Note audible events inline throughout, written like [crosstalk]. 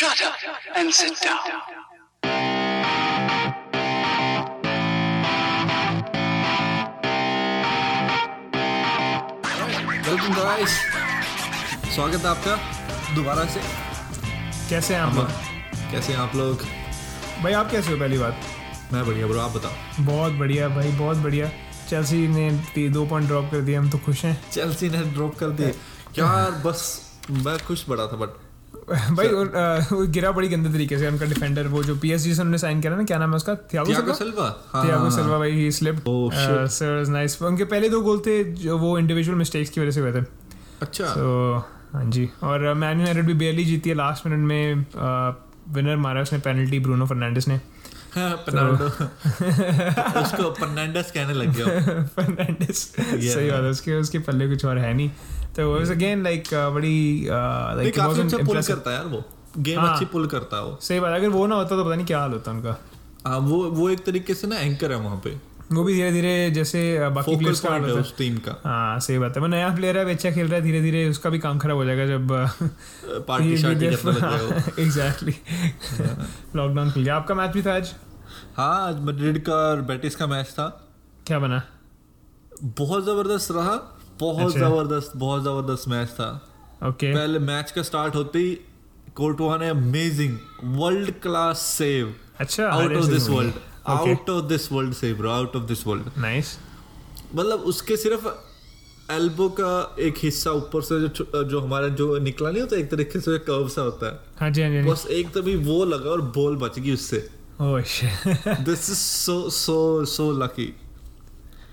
Shut up and sit down. Welcome guys स्वागत है आपका दोबारा से। कैसे हैं आप लोग? कैसे हैं आप लोग? भाई आप कैसे हो पहली बात? मैं बढ़िया ब्रो आप बताओ। बहुत बढ़िया भाई बहुत बढ़िया। चेल्सी ने ती- दो पॉइंट ड्रॉप कर दिए हम तो खुश हैं। चेल्सी ने ड्रॉप कर दिए। [laughs] यार बस मैं खुश बड़ा था बट [laughs] भाई और, वो गिरा बड़ी गंदे तरीके से उनका डिफेंडर वो जो पीएसजी से उन्होंने साइन किया ना क्या नाम है उसका? थियागो सिल्वा थियागो सिल्वा भाई he slipped Oh, shit. Nice उनके पहले दो गोल थे जो वो इंडिविजुअल मिस्टेक्स की वजह से हुए थे। अच्छा। तो हाँ जी। और मैन यूनाइटेड भी बेयरली जीती है लास्ट मिनट में विनर मारा उसने पेनल्टी ब्रूनो फर्नांडिस ने। हाँ, [laughs] उसको फर्नांडिस कहने लग गया फर्नांडिस [laughs] सही बात है उसके उसके पल्ले कुछ और है नहीं। तो वाज अगेन लाइक बड़ी लाइक काफ़ी अच्छा पुल करता है यार वो। गेम हाँ। अच्छी पुल करता है वो। सही बात है, अगर वो ना होता तो पता नहीं क्या हाल होता उनका। हाँ वो वो एक तरीके से ना एंकर है वहाँ पे। वो भी धीरे धीरे जैसे uh, बाकी प्लेयर्स का है उस टीम का। हाँ सही बात है। वो नया प्लेयर है अच्छा खेल रहा है धीरे धीरे उसका भी काम खराब हो जाएगा जब uh, [laughs] पार्टी शार्टी करने लग गया एग्जैक्टली लॉकडाउन [laughs] [laughs] खुल गया। आपका मैच भी था आज? हाँ आज मैड्रिड का और बेटिस का मैच था। क्या बना? बहुत ज़बरदस्त रहा। बहुत अच्छा। ज़बरदस्त बहुत ज़बरदस्त मैच था। ओके पहले मैच का स्टार्ट होते ही कोर्टवा ने अमेजिंग वर्ल्ड क्लास सेव अच्छा out of this world out of this world save bro out of this world nice मतलब उसके सिर्फ़ एल्बो का एक हिस्सा ऊपर से जो जो हमारा जो निकला नहीं होता एक तरीके से कर्व सा होता है। हाँ जी हाँ जी बस एक तभी वो लगा और बॉल बच गई उससे। ओह shit this is so so so lucky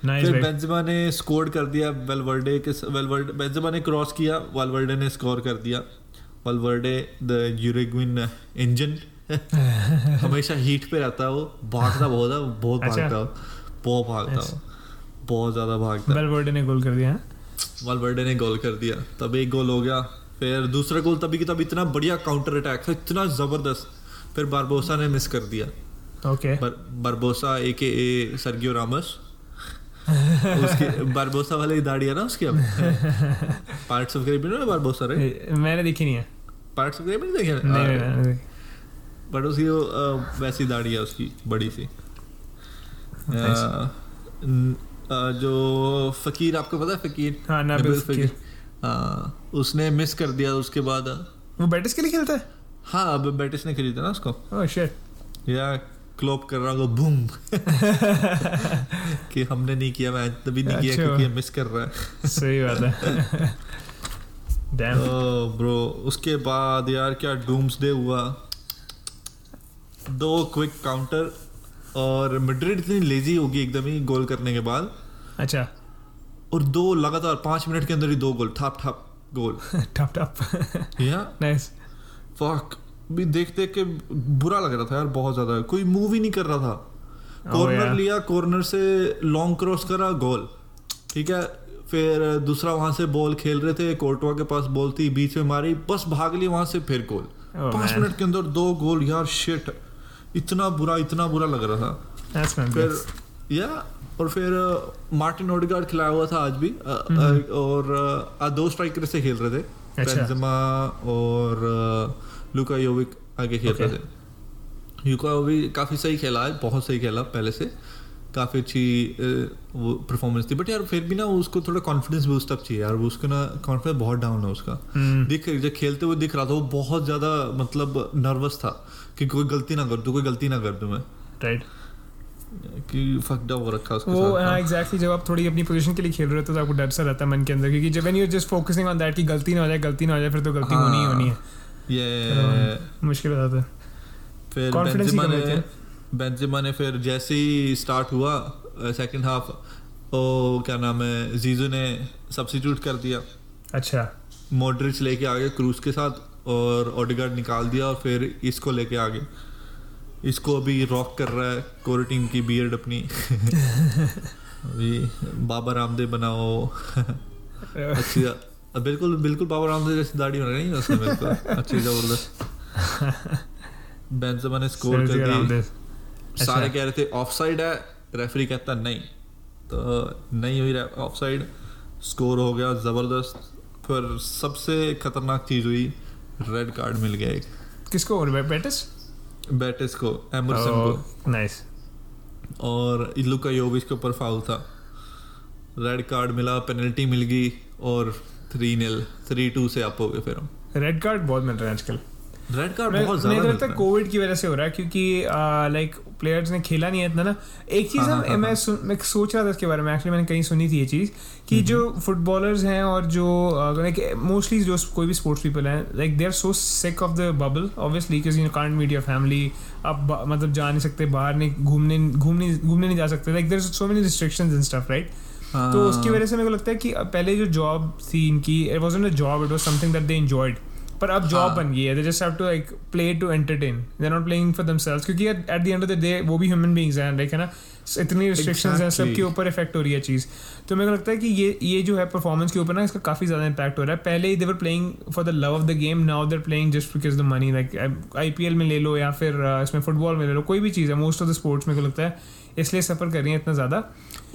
फिर बेंजेमा ने स्कोर कर दिया वेलवर्डे के वेलवर्डे बेंजेमा ने क्रॉस किया वालवर्डे ने स्कोर कर दिया। वालवर्डे द यूरेग्विन इंजन हमेशा हीट पे रहता है वो। भागता बहुत है बहुत अच्छा। भागता है। बहुत भागता है। बहुत ज़्यादा भागता है। बेलवर्डे ने गोल कर दिया हाँ? वालवर्डे ने गोल कर दिया। तब एक गोल हो गया। फिर दूसरा गोल तभी की तब इतना बढ़िया काउंटर अटैक था इतना ज़बरदस्त। फिर बारबोसा ने मिस कर दिया। Okay okay. बर, Barbosa A K A Sergio रामस उसकी बारबोसा वाले दाढ़ी है ना उसकी अब? पार्ट्स ऑफ़ कैरिबियन में बारबोसा रे मैंने देखी नहीं है। पार्ट्स ऑफ़ देखे? नहीं नहीं, नहीं, बट उसकी वो वैसी दाढ़ी है उसकी बड़ी सी। न- जो फकीर आपको पता है फकीर? हाँ, नबील फकीर। हाँ उसने मिस कर दिया उसके बाद। वो बेटिस के लिए खेलता है? हाँ अब बेटिस ने खरीदा ना उसको। ओह शिट या क्लोप कर रहा होगा बूम [laughs] कि हमने नहीं किया मैच तभी नहीं किया अच्छा। क्योंकि मिस कर रहा है। सही बात है। डैम ओ ब्रो उसके बाद यार क्या डूम्सडे हुआ? दो क्विक काउंटर और मैड्रिड इतनी लेजी होगी एकदम ही गोल करने के बाद। अच्छा। और दो लगातार पाँच मिनट के अंदर ही दो गोल ठप ठप गोल टप टप या नाइस फक भी देख देख के बुरा लग रहा था यार बहुत ज़्यादा। कोई मूव ही नहीं कर रहा था। कॉर्नर लिया कॉर्नर से लॉन्ग क्रॉस करा गोल ठीक है? फिर दूसरा वहाँ से बॉल खेल रहे थे कोर्टवा के पास बॉल थी बीच में मारी बस भाग लिया वहाँ से फिर गोल Oh, पाँच मिनट के अंदर दो गोल यार शिट इतना बुरा इतना बुरा लग रहा था। फिर या और फिर मार्टिन ओडिगार्ड खिलाया हुआ था आज भी अ, अ, हम्म। और दो स्ट्राइकर से खेल रहे थे। अच्छा। और लुका योविक आगे खेल रहे. थे। युका भी काफ़ी सही खेला है बहुत सही खेला पहले से। काफ़ी अच्छी वो परफॉर्मेंस थी। बट यार फिर भी ना उसको थोड़ा कॉन्फिडेंस बूस्ट अप चाहिए यार। वो उसका ना कॉन्फिडेंस बहुत डाउन है उसका। हम्म। दिख जब खेलते हुए दिख रहा था वो बहुत ज़्यादा मतलब नर्वस था कि कोई गलती ना कर दूँ कोई गलती ना कर दूँ मैं। राइट कि फकड हो रखा उसके वो साथ हाँ एग्जैक्टली जब आप थोड़ी अपनी पोजीशन के लिए खेल रहे हो तो आपको डर सा रहता है मन के अंदर। क्योंकि जब you just focusing on that कि गलती ना हो जाए गलती ना हो जाए फिर तो गलती हाँ। होनी ही होनी है। ये मुश्किल हो जाता फिर ही ने। बेंजेमा ने फिर जैसे ही स्टार्ट हुआ सेकंड हाफ़ ओ क्या नाम है जीजू ने सब्स्टिट्यूट कर दिया। अच्छा। मॉडरिच लेके आ गए क्रूज के साथ और ऑडिगार्ड निकाल दिया और फिर इसको लेके आ गए इसको अभी रॉक कर रहा है कोर टीम की बियर्ड अपनी। [laughs] अभी बाबा रामदेव बनाओ। [laughs] अच्छी बिल्कुल बिल्कुल बाबा रामदेव जैसी दाढ़ी होना नहीं उसने बिल्कुल अच्छी ज़बरदस्त बेंजेमा ने स्कोर कर दी। सारे अच्छा। कह रहे थे ऑफ़ साइड है रेफरी कहता नहीं। तो नहीं हुई ऑफ़ साइड स्कोर हो गया ज़बरदस्त। फिर सबसे खतरनाक चीज़ हुई रेड कार्ड मिल गया एक। किसको बेटिस बेटिस को एमरसन Oh. को नाइस और लुका योविच के ऊपर फाउल था। रेड कार्ड मिला पेनल्टी मिल गई और थ्री नील थ्री टू से अप हो गए फिर हम। रेड कार्ड बहुत मिल रहा है आजकल। रेड कार्ड बहुत ज़्यादा लगता है है। कोविड की वजह से हो रहा है क्योंकि लाइक प्लेयर्स ने खेला नहीं है इतना ना। एक चीज़ हाँ, हम हाँ, मैं हाँ। मैं सोच रहा था इसके बारे में। एक्चुअली मैंने कहीं सुनी थी ये चीज़ कि जो फुटबॉलर्स हैं और जो लाइक मोस्टली जो कोई भी स्पोर्ट्स पीपल हैं like they are so sick of the bubble obviously you can't meet your family आप मतलब जा नहीं सकते बाहर नहीं घूमने घूमने घूमने नहीं जा सकते। Like there so many restrictions and stuff right हाँ, तो उसकी वजह से मेरे को लगता है कि पहले जो जॉब थी इनकी it was a job it was something that they enjoyed पर अब जॉब हाँ। बन गई है they just have to like play to entertain they are not playing for themselves क्योंकि at the end of the day वो भी human beings हैं लाइक है ना? इतनी रिस्ट्रिक्शंस हैं Exactly. सबके ऊपर इफ़ेक्ट हो रही है चीज़. तो मेरे को लगता है कि ये ये जो है परफॉर्मेंस के ऊपर ना इसका काफ़ी ज़्यादा इम्पैक्ट हो रहा है. पहले they were playing for the love of the game now there playing just because the money like I P L में ले लो या फिर इसमें फुटबॉल में ले लो कोई भी चीज़ है मोस्ट ऑफ़ द स्पोर्ट्स मेरे को लगता है इसलिए सफ़र कर रही है इतना ज़्यादा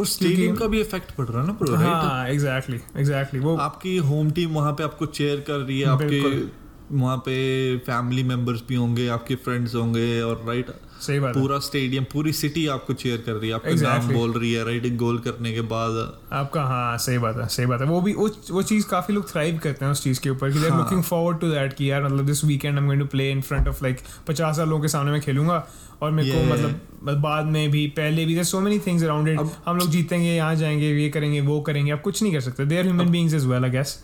और स्टेडियम का भी इफ़ेक्ट पड़ रहा है ना प्रो हाँ एग्जैक्टली एग्जैक्टली वो आपकी होम टीम वहाँ पे आपको चेयर कर रही है आपके वहाँ वहाँ पे फैमिली मेंबर्स भी होंगे आपके फ्रेंड्स होंगे और राइट सही बात पूरा स्टेडियम पूरी सिटी आपको चेयर कर रही है। आपका नाम Exactly. बोल रही है राइट गोल करने के बाद। आपका हाँ सही बात है सही बात है। वो भी वो वो चीज़ काफ़ी लोग थ्राइव करते हैं उस चीज़ के ऊपर कि दे। लुकिंग फॉरवर्ड टू दैट कि यार मतलब this weekend I am going to play in front of like पचास साल लोगों के सामने मैं खेलूँगा और मेरे को मतलब बाद में भी पहले भी so many things around it हम लोग जीतेंगे यहाँ जाएँगे ये करेंगे वो करेंगे। आप कुछ नहीं कर सकते। They are human beings is well I guess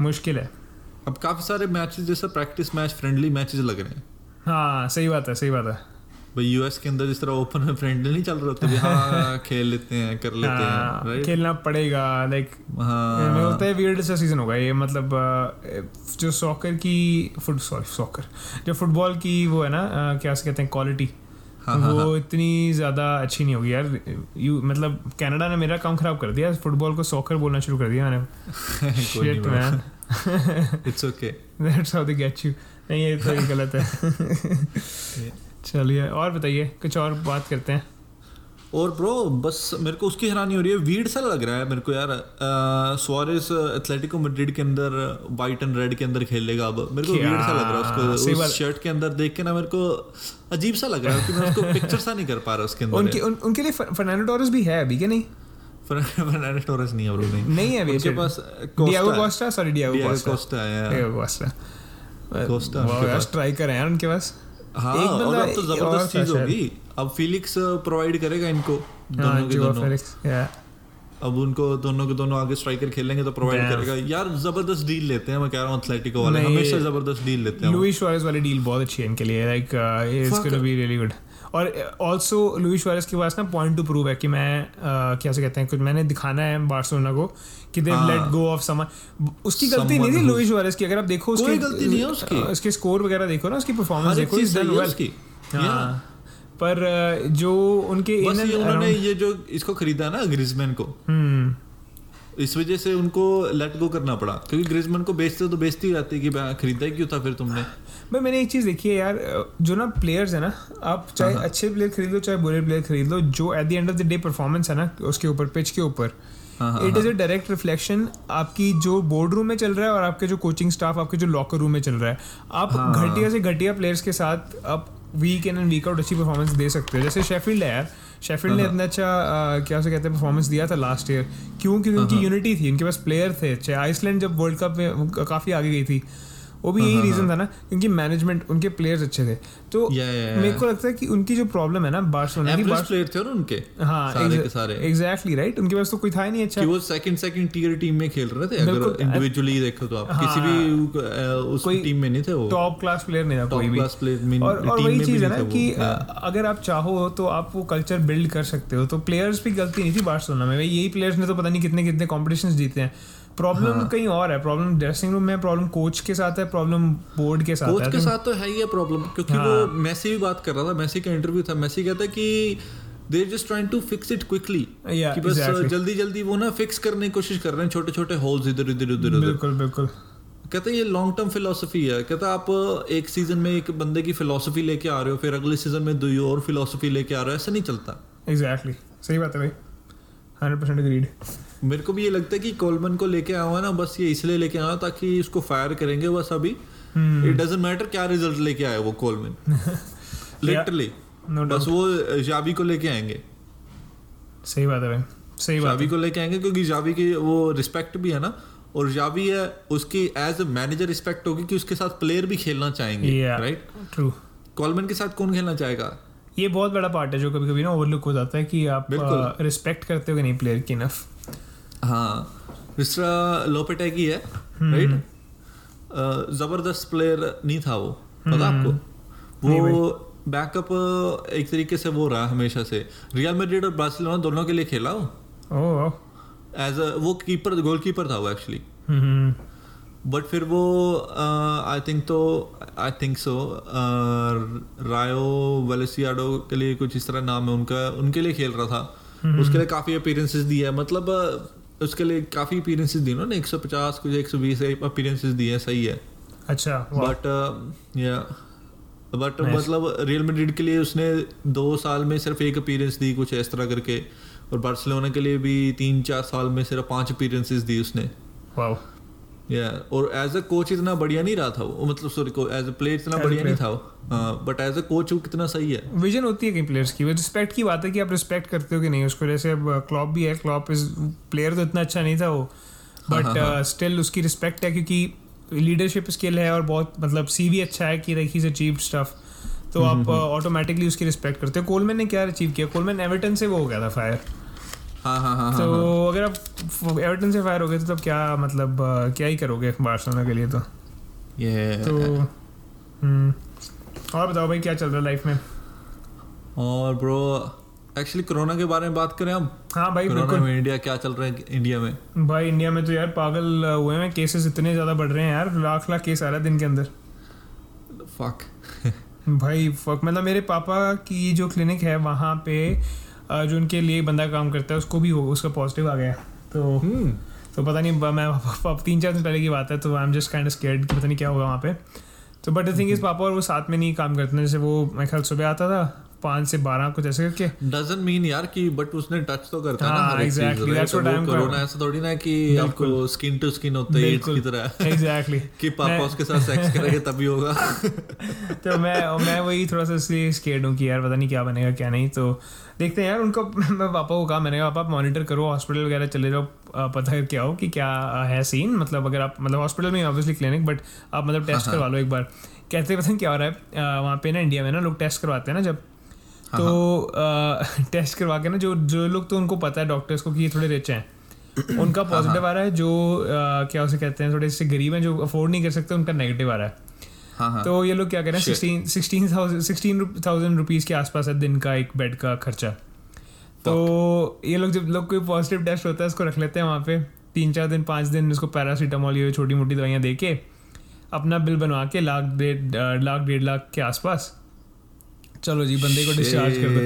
मुश्किल है। अब काफ़ी सारे मैचेस जैसे प्रैक्टिस मैच फ्रेंडली मैचेस लग रहे हैं। हाँ सही बात है सही बात है। भाई यूएस के अंदर जिस तरह ओपन में फ्रेंडली नहीं चल रहे होते भी हाँ खेल लेते हैं कर लेते हैं हाँ, राइट खेलना पड़ेगा लाइक हाँ। होता है वियर्ड सा सीज़न होगा ये मतलब जो सॉकर की फुट सॉरी सॉकर जो फुटबॉल की वो है ना क्या से कहते हैं क्वालिटी हाँ, वो हाँ, इतनी ज़्यादा अच्छी नहीं होगी यार। यू मतलब कनाडा ने मेरा काम खराब कर दिया फुटबॉल को सॉकर बोलना शुरू कर दिया मैंने। Shit man it's okay that's how they get you नहीं ये तो गलत है। [laughs] चलिए और बताइए कुछ और बात करते हैं। और ब्रो बस मेरे को उसकी हैरानी हो रही है वीड सा लग रहा है मेरे को यार। सुआरेस एथलेटिको मैड्रिड के अंदर वाइट एंड रेड के अंदर खेलेगा अब। मेरे को वीड सा लग रहा है उसको उस शर्ट के अंदर देख के ना मेरे को अजीब सा लग रहा है कि मैं उसको पिक्चर सा नहीं कर पा रहा उसके अंदर। उनके उन, उनके लिए फर्नांडो टोरेस भी है अभी क्या नहीं? फर्नांडिस टोरेस नहीं है ब्रो नहीं। नहीं है उनके। पास Diego Costa sorry Diego Costa है डियागो कोस्टा कोस्टा। स्ट्राइकर है उनके पास। हाँ एक और अब तो ज़बरदस्त चीज़ होगी। अब फिलिक्स प्रोवाइड करेगा इनको हाँ दोनों के दोनों। अब उनको दोनों के दोनों आगे स्ट्राइकर खेलेंगे तो प्रोवाइड करेगा। यार ज़बरदस्त डील लेते हैं मैं कह रहा हूँ एथलेटिको वाले हमेशा ज़बरदस्त डील लेते हैं वाली डील बहुत अच्छी है इनके लिए like it's gonna be really good और ऑल्सो सुआरेज के पास ना पॉइंट टू प्रूव है कि मैं uh, क्या से कहते हैं कुछ मैंने दिखाना है बार्सिलोना को कि दे। लेट गो ऑफ़ सम उसकी गलती नहीं थी लुइस सुआरेज की। अगर आप देखो कोई गलती नहीं है उसकी। उसके स्कोर वगैरह देखो ना उसकी परफॉर्मेंस देखो इज़ डन वेल उसकी। हाँ। पर जो उनके and उन्होंने ये जो इसको खरीदा ना ग्रिजमैन को। हम्म। इस वजह से उनको लेट गो करना पड़ा। क्योंकि ग्रिजमैन को बेचते तो बेचती रहती कि खरीदा ही क्यों था फिर तुमने? भाई मैंने एक चीज़ देखी है यार जो ना प्लेयर्स है ना आप चाहे हाँ। अच्छे प्लेयर खरीद लो चाहे बुरे प्लेयर खरीद लो जो at the end of the day performance है ना उसके ऊपर पिच के ऊपर it is a direct reflection आपकी जो बोर्ड रूम में चल रहा है और आपके जो कोचिंग स्टाफ आपके जो लॉकर रूम में चल रहा है। आप हाँ। घटिया से घटिया प्लेयर्स के साथ आप week in and week out अच्छी परफॉर्मेंस दे सकते हो। जैसे शेफील्ड है यार। शेफील्ड ने हाँ। इतना अच्छा क्या उसे कहते हैं परफॉर्मेंस दिया था लास्ट ईयर क्यों? क्योंकि हाँ, उनकी यूनिटी थी उनके पास प्लेयर थे अच्छे। आइसलैंड जब वर्ल्ड कप में काफ़ी आगे गई थी। वो भी यही रीज़न था ना क्योंकि मैनेजमेंट उनके प्लेयर्स अच्छे थे। तो. मेरे को लगता है कि उनकी जो प्रॉब्लम है ना बार्सिलोना की प्लेयर थे ना उनके हाँ सारे के सारे। एग्जैक्टली राइट उनके पास तो कोई था ही नहीं अच्छा। कि वो सेकंड सेकंड टीयर टीम में खेल रहे थे अगर इंडिविजुअली देखो तो आप। हाँ। किसी भी उस टीम में नहीं थे वो। टॉप क्लास प्लेयर नहीं था टॉप कोई भी। क्लास प्लेयर और और वही चीज़ है ना कि। हाँ। अगर आप चाहो तो आप वो कल्चर बिल्ड कर सकते हो। तो प्लेयर्स भी गलती नहीं थी बार्सिलोना में। भाई यही प्लेयर्स ने तो पता नहीं कितने कितने कॉम्पिटिशन जीते हैं। प्रॉब्लम हाँ। कहीं और है प्रॉब्लम ड्रेसिंग रूम में प्रॉब्लम कोच के साथ है प्रॉब्लम बोर्ड के साथ कोच के तो- साथ तो है ही है प्रॉब्लम क्योंकि हाँ। वो मैसी भी बात कर रहा था मैसी का इंटरव्यू था मैसी कहता है कि they just trying to fix it quickly कि बस exactly. जल्दी जल्दी वो ना फिक्स करने की कोशिश कर रहे हैं छोटे छोटे होल्स इधर इधर उधर बिल्कुल बिल्कुल। कहते हैं ये लॉन्ग टर्म फिलोसफी है। कहता आप एक सीज़न में एक बंदे की फिलोसफी लेके आ रहे हो फिर अगले सीज़न में दो और फिलोसफी लेके आ रहे हो ऐसा नहीं चलता। एग्जैक्टली सही बात है भाई। हंड्रेड परसेंट मेरे को भी ये लगता है कि कोलमन को लेके आया हुआ ना बस ये इसलिए लेके आया ताकि इसको फायर करेंगे बस अभी। इट डजेंट मैटर क्या रिज़ल्ट लेके आए वो कोलमैन। लिटरली नो बस वो जावी को लेके आएँगे। सही बात है भाई। सही बात जावी को लेके आएँगे क्योंकि जावी की वो रिस्पेक्ट भी है ना और जावी है उसकी एज अ मैनेजर रिस्पेक्ट होगी कि उसके साथ प्लेयर भी खेलना चाहेंगे राइट ट्रू कॉलमैन के साथ कौन खेलना चाहेगा? ये बहुत बड़ा पार्ट है जो कभी कभी ना ओवरलुक हो जाता है कि आप रिस्पेक्ट करते हो कि नहीं प्लेयर की इनफ हाँ मिस्टर लोपेटेगी है हम्म। राइट ज़बरदस्त प्लेयर नहीं था वो हम्म। पता आपको वो बैकअप एक तरीके से वो रहा हमेशा से। रियल मैड्रिड और बार्सिलोना दोनों के लिए खेला वो। एज अ वो कीपर गोलकीपर था वो एक्चुअली हम्म। बट फिर वो आई थिंक तो आई थिंक सो रायो वेलेसियाडो के लिए कुछ इस तरह नाम है उनका उनके लिए खेल रहा था। उसके लिए काफ़ी अपीयरेंसेस दिए है। मतलब उसके लिए काफ़ी अपीरेंसेस दी उन्होंने 150 कुछ 120 अपीरेंसेस दिए हैं सही है। अच्छा बट या बट मतलब रियल मेड्रिड के लिए उसने दो साल में सिर्फ़ एक अपीरेंस दी कुछ इस तरह करके और बार्सिलोना के लिए भी तीन चार साल में सिर्फ़ पाँच अपीरेंसेस दी उसने। वाओ या और एज अ कोच इतना बढ़िया नहीं रहा था वो। मतलब सॉरी एज अ प्लेयर इतना As बढ़िया नहीं था वो। बट एज अ कोच वो कितना सही है। विजन होती है कई प्लेयर्स की। रिस्पेक्ट की बात है कि आप रिस्पेक्ट करते हो कि नहीं उसको। जैसे अब क्लॉप भी है। क्लॉप इज़ प्लेयर तो इतना अच्छा नहीं था वो। हाँ, बट स्टिल उसकी रिस्पेक्ट है क्योंकि लीडरशिप स्किल है और बहुत मतलब सीवी अच्छा है कि लाइक ही अचीव स्टफ़ तो हम्म, आप ऑटोमेटिकली उसकी रिस्पेक्ट करते हो। कोलमैन ने क्या अचीव किया? कोलमैन एवर्टन से वो हो गया था फायर हाँ हाँ हाँ तो हाँ। अगर आप एवर्टन से फायर हो गए तो तब क्या मतलब क्या ही करोगे बार्सिलोना के लिए तो? ये तो हम्म, और बताओ भाई क्या चल रहा है लाइफ में? और ब्रो एक्चुअली कोरोना के बारे में बात करें हम? हाँ भाई कोरोना में इंडिया क्या चल रहा है इंडिया में? भाई इंडिया में तो यार पागल हुए हैं केसेस इतने ज़्यादा बढ़ रहे हैं यार लाख लाख केस आ रहा है दिन के अंदर। फक [laughs] भाई फक मतलब मेरे पापा की जो क्लिनिक है वहाँ पे जो उनके लिए बंदा काम करता है उसको भी हो उसका पॉजिटिव आ गया तो हम्म। तो पता नहीं मैं [laughs] पापा तीन चार दिन पहले की बात है तो I am just kind scared कि पता नहीं क्या होगा वहाँ पे। तो बट द थिंग इज़ पापा और वो साथ में नहीं काम करते जैसे वो मैं ख्याल सुबह आता था पाँच से बारह कुछ ऐसे करके। डजंट मीन यार कि बट उसने टच तो करता है ना हाँ, हर एक चीज़, exactly, right? that's what वो I'm कोरोना ऐसा थोड़ी ना कि आपको स्किन टू स्किन होता है एड्स की तरह। एग्जैक्टली [laughs] कि पापा उसके साथ सेक्स [laughs] करेंगे तभी होगा। तो मैं मैं वही थोड़ा सा इसलिए स्केर्ड हूँ कि यार पता नहीं क्या बनेगा क्या नहीं तो देखते हैं यार उनको [laughs] मैं पापा को कहा मैंने कहा पापा आप मॉनिटर करो हॉस्पिटल वगैरह चले जाओ पता करके आओ कि क्या है सीन मतलब अगर आप मतलब हॉस्पिटल में ऑब्वियसली क्लिनिक बट आप मतलब टेस्ट हाँ, करवा लो एक बार। कहते पता नहीं क्या हो रहा है वहाँ पे ना इंडिया में ना लोग टेस्ट करवाते हैं ना जब। हाँ, तो टेस्ट [laughs] करवा के ना जो जो लोग तो उनको पता है डॉक्टर्स को कि ये थोड़े रिच हैं। [clears throat] उनका हाँ, पॉजिटिव आ रहा है जो क्या उसे कहते हैं थोड़े से गरीब हैं जो अफोर्ड नहीं कर सकते उनका नेगेटिव आ रहा है। हाँ हाँ। तो ये लोग क्या करें Shit. Sixteen sixteen thousand sixteen thousand rupees के आसपास है दिन का एक बेड का खर्चा। तो ये लोग जब लोग कोई पॉजिटिव टेस्ट होता है उसको रख लेते हैं वहाँ पे। तीन चार दिन पाँच दिन उसको पैरासीटामोल ये छोटी मोटी दवाइयाँ दे के अपना बिल बनवा के लाख डेढ़ लाख डेढ़ लाख के आसपास चलो जी बंदे को डिस्चार्ज कर दो।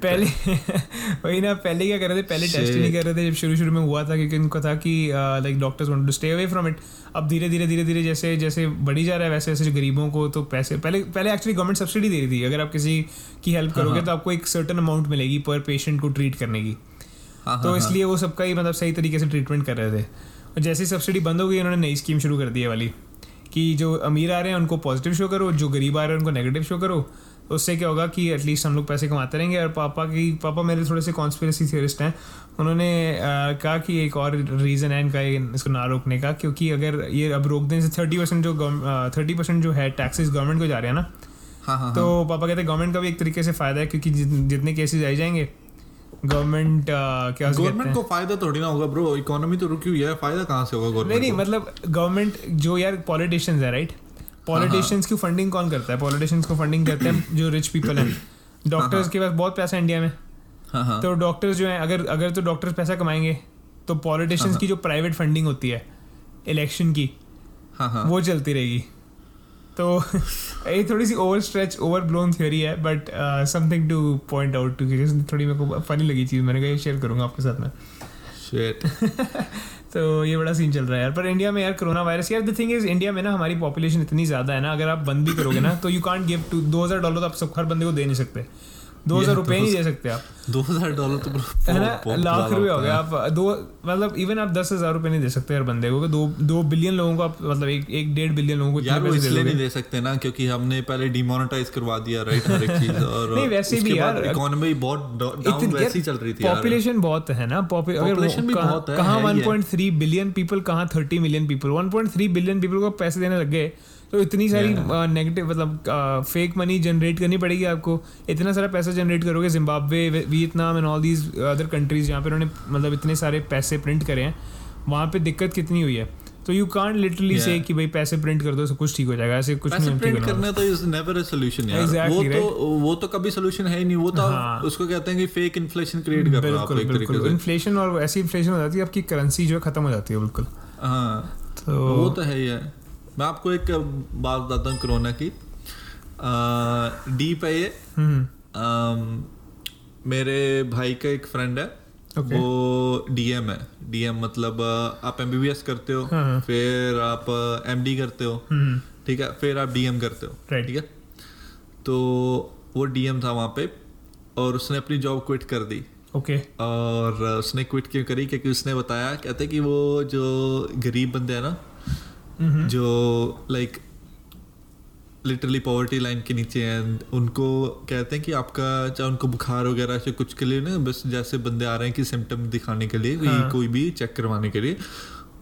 पहले [laughs] वही ना पहले क्या कर रहे थे? पहले टेस्ट नहीं कर रहे थे। जब शुरू शुरू में हुआ था क्योंकि उनको था कि like doctors want to stay away from it अब धीरे धीरे धीरे धीरे जैसे जैसे बढ़ी जा रहा है वैसे वैसे जो गरीबों को तो पैसे पहले पहले एक्चुअली गवर्नमेंट सब्सिडी दे रही थी। अगर आप किसी की हेल्प करोगे तो आपको एक सर्टन अमाउंट मिलेगी पर पेशेंट को ट्रीट करने की। हाँ, तो हाँ, इसलिए वो सबका ही मतलब सही तरीके से ट्रीटमेंट कर रहे थे। और जैसे ही सब्सिडी बंद हो गई उन्होंने नई स्कीम शुरू कर दी है वाली। कि जो अमीर आ रहे हैं उनको पॉजिटिव शो करो जो गरीब आ रहे हैं उनको नेगेटिव शो करो। उससे क्या होगा कि एटलीस्ट हम लोग पैसे कमाते रहेंगे। और पापा की पापा मेरे थोड़े से कॉन्स्पिरसी थियरिस्ट हैं। उन्होंने कहा कि एक और रीज़न है इनका इसको ना रोकने का क्योंकि अगर ये अब रोक दें जैसे थर्टी परसेंट जो थर्टी परसेंट जो है टैक्सेस गवर्नमेंट को जा रहे हैं ना हाँ हाँ तो पापा कहते हैं गवर्नमेंट का भी एक तरीके से फ़ायदा है क्योंकि जितने केसेस आई जाएँगे गवर्नमेंट क्या गवर्नमेंट को फ़ायदा थोड़ी ना होगा ब्रो इकोनॉमी तो रुकी हुई है। फ़ायदा कहाँ से होगा नहीं गवर्नमेंट नहीं मतलब गवर्नमेंट जो यार पॉलिटिशियंस है राइट पॉलिटिशियंस की फंडिंग कौन करता है? पॉलिटिशियंस को फंडिंग करते हैं जो रिच पीपल हैं। डॉक्टर्स के पास बहुत पैसा है इंडिया में। हाँ हाँ। तो डॉक्टर्स जो हैं अगर अगर तो डॉक्टर्स पैसा कमाएँगे तो पॉलिटिशियंस की जो प्राइवेट फंडिंग होती है इलेक्शन की हाँ हाँ। वो चलती रहेगी। तो [laughs] ये थोड़ी सी over stretch over blown theory है but something to point out to थोड़ी मेरे को फनी लगी चीज़। मैंने कहा ये शेयर करूँगा आपके साथ में। Shit. [laughs] तो ये बड़ा सीन चल रहा है यार। पर इंडिया में यार कोरोना वायरस यार द थिंग इज़ इंडिया में ना हमारी पॉपुलेशन इतनी ज़्यादा है ना, अगर आप बंद भी करोगे ना तो यू कांट गिव टू दो हज़ार डॉलर तो आप सब हर बंदे को दे नहीं सकते। दो हज़ार ये रुपए तो नहीं दे सकते आप। दो हज़ार डॉलर तो है ना? लाख रुपए हो गया आप। दो मतलब इवन आप दस हज़ार रुपए नहीं दे सकते हर बंदे को दो दो बिलियन लोगों को आप मतलब एक एक डेढ़ बिलियन लोगों को यार वो इसलिए नहीं दे सकते ना क्योंकि हमने पहले डिमोनेटाइज करवा दिया राइट हर एक चीज़ और [laughs] नहीं, वैसे भी यार, इकोनॉमी बहुत डाउन वैसी चल रही थी पॉपुलेशन बहुत है ना? पॉपु- अगर वो Population भी बहुत है, कहाँ है ही है। 1.3 बिलियन पीपल कहाँ 30 मिलियन पीपल 1.3 बिलियन पीपल को पैसे देने लग गए तो इतनी सारी नेगेटिव मतलब फेक मनी जनरेट करनी पड़ेगी आपको। इतना सारा पैसा जनरेट करोगे Zimbabwe Vietnam and all these other countries जहाँ पे उन्होंने मतलब इतने सारे पैसे प्रिंट करे हैं वहाँ पे दिक्कत कितनी हुई है? तो यू कांट लिटरली से कि भाई पैसे प्रिंट कर दो सब कुछ ठीक हो जाएगा ऐसे कुछ नहीं प्रिंट करना तो इज़ नेवर अ सॉल्यूशन यार। Exactly, वो right? तो वो तो कभी सॉल्यूशन है ही नहीं वो तो हाँ। उसको कहते हैं कि फेक इन्फ्लेशन क्रिएट कर रहे हो बिल्कुल इन्फ्लेशन और ऐसी इन्फ्लेशन हो जाती है आपकी करेंसी जो है खत्म हो जाती है बिल्कुल। हाँ। तो वो तो है ही है। मैं आपको एक बात बताता हूँ कोरोना की। डीप है ये। हम्म। मेरे भाई का एक फ्रेंड है। Okay. वो डीएम है। डीएम मतलब आप एमबीबीएस करते हो हाँ, हाँ। फिर आप एमडी करते हो। हम्म। ठीक है? फिर आप डीएम करते हो। Right. ठीक है? तो वो डीएम था वहाँ पे और उसने अपनी जॉब क्विट कर दी। Okay okay. और उसने क्विट क्यों करी? क्योंकि उसने बताया कहते कि वो जो गरीब बंदे हैं ना हम्म जो लाइक लिटरली पॉवर्टी लाइन के नीचे हैं उनको कहते हैं कि आपका चाहे उनको बुखार वगैरह से कुछ के लिए ना बस जैसे बंदे आ रहे हैं कि सिम्टम दिखाने के लिए हाँ। कोई भी चेक करवाने के लिए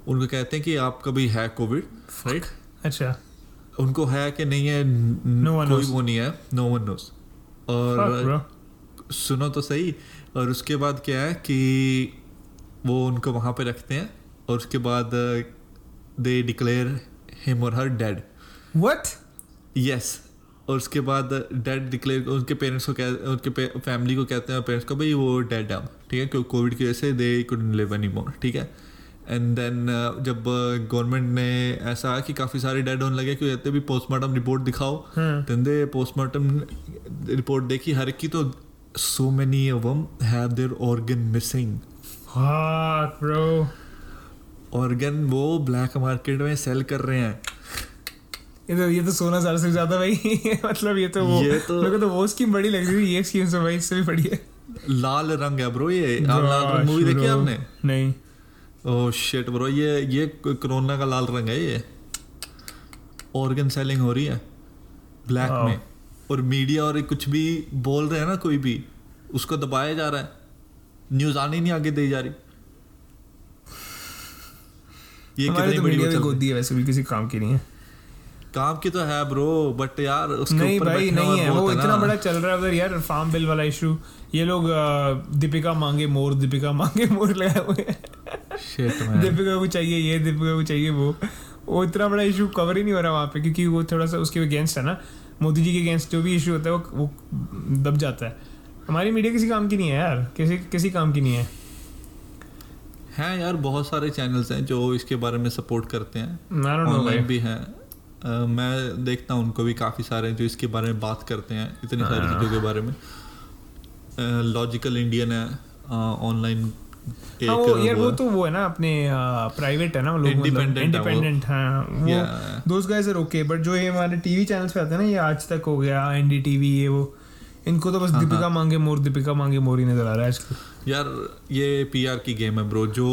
उनको कहते हैं कि आपका भी है कोविड राइट अच्छा उनको है कि नहीं है No one कोई knows. वो नहीं है नो वन नोस और bro. सुनो तो सही और उसके बाद क्या है कि वो उनको वहाँ पे रखते हैं और उसके बाद दे डिक्लेयर हिम और हर डेड What? यस और उसके बाद डेड डिक्लेयर उनके पेरेंट्स को कह उनके फैमिली को कहते हैं पेरेंट्स को भाई वो डेड है ठीक है? क्योंकि कोविड की वजह से they couldn't live any more ठीक है? एंड देन जब गवर्नमेंट ने ऐसा कि काफ़ी सारे डेड होने लगे कि कहते भी पोस्टमार्टम रिपोर्ट दिखाओ. हाँ। then they पोस्टमार्टम रिपोर्ट देखी हर एक की तो so many of them have their organ missing. Fuck, bro. Organ वो ब्लैक मार्केट में सेल कर रहे हैं। ये तो ये तो सोलह साल से ज़्यादा भाई। [laughs] मतलब ये तो वो ये तो- मेरे को तो वो स्कीम बड़ी लग रही थी ये स्कीम से भाई इससे भी बड़ी है। लाल रंग है ब्रो ये। आप लाल रंग मूवी देखी. आपने? नहीं। ओह शिट ब्रो ये ये कोरोना का लाल रंग है ये। ऑर्गन सेलिंग हो रही है ब्लैक में। और मीडिया और कुछ भी बोल रहे हैं ना कोई भी उसको दबाया जा रहा है। न्यूज़ आने नहीं आगे दी जा रही। ये कितनी तो बड़ी मीडिया वो भी गोदी है वैसे भी किसी काम की नहीं है। काम की तो है ब्रो बट यार उसके नहीं भाई नहीं है। वो इतना बड़ा चल रहा है उधर यार फार्म बिल वाला इशू ये लोग दीपिका मांगे मोर दीपिका मांगे मोर लगाए हुए. दीपिका को चाहिए ये दीपिका को चाहिए वो। वो इतना बड़ा इशू कवर ही नहीं हो रहा वहाँ पे क्योंकि वो थोड़ा सा उसके अगेंस्ट है ना। मोदी जी के अगेंस्ट जो भी इशू होता है वो वो दब जाता है। हमारी मीडिया किसी काम की नहीं है यार। किसी किसी काम की नहीं है। हैं यार बहुत सारे चैनल्स हैं जो इसके बारे में सपोर्ट करते हैं। ऑनलाइन भी हैं। मैं देखता हूँ उनको भी काफ़ी सारे हैं जो इसके बारे में बात करते हैं इतनी सारी हाँ। चीज़ों के बारे में। लॉजिकल इंडियन है ऑनलाइन हाँ वो यार वो तो वो है ना अपने प्राइवेट है ना लोग इंडिपेंडेंट हाँ वो। दोस्त गाइस आर ओके बट जो ये हमारे टीवी चैनल्स पे आते हैं ना ये आज तक हो गया एनडीटीवी ये वो इनको तो बस हाँ, दीपिका मांगे मोर दीपिका मांगे मोर ही नज़र आ रहा है आजकल। यार ये पीआर की गेम है ब्रो जो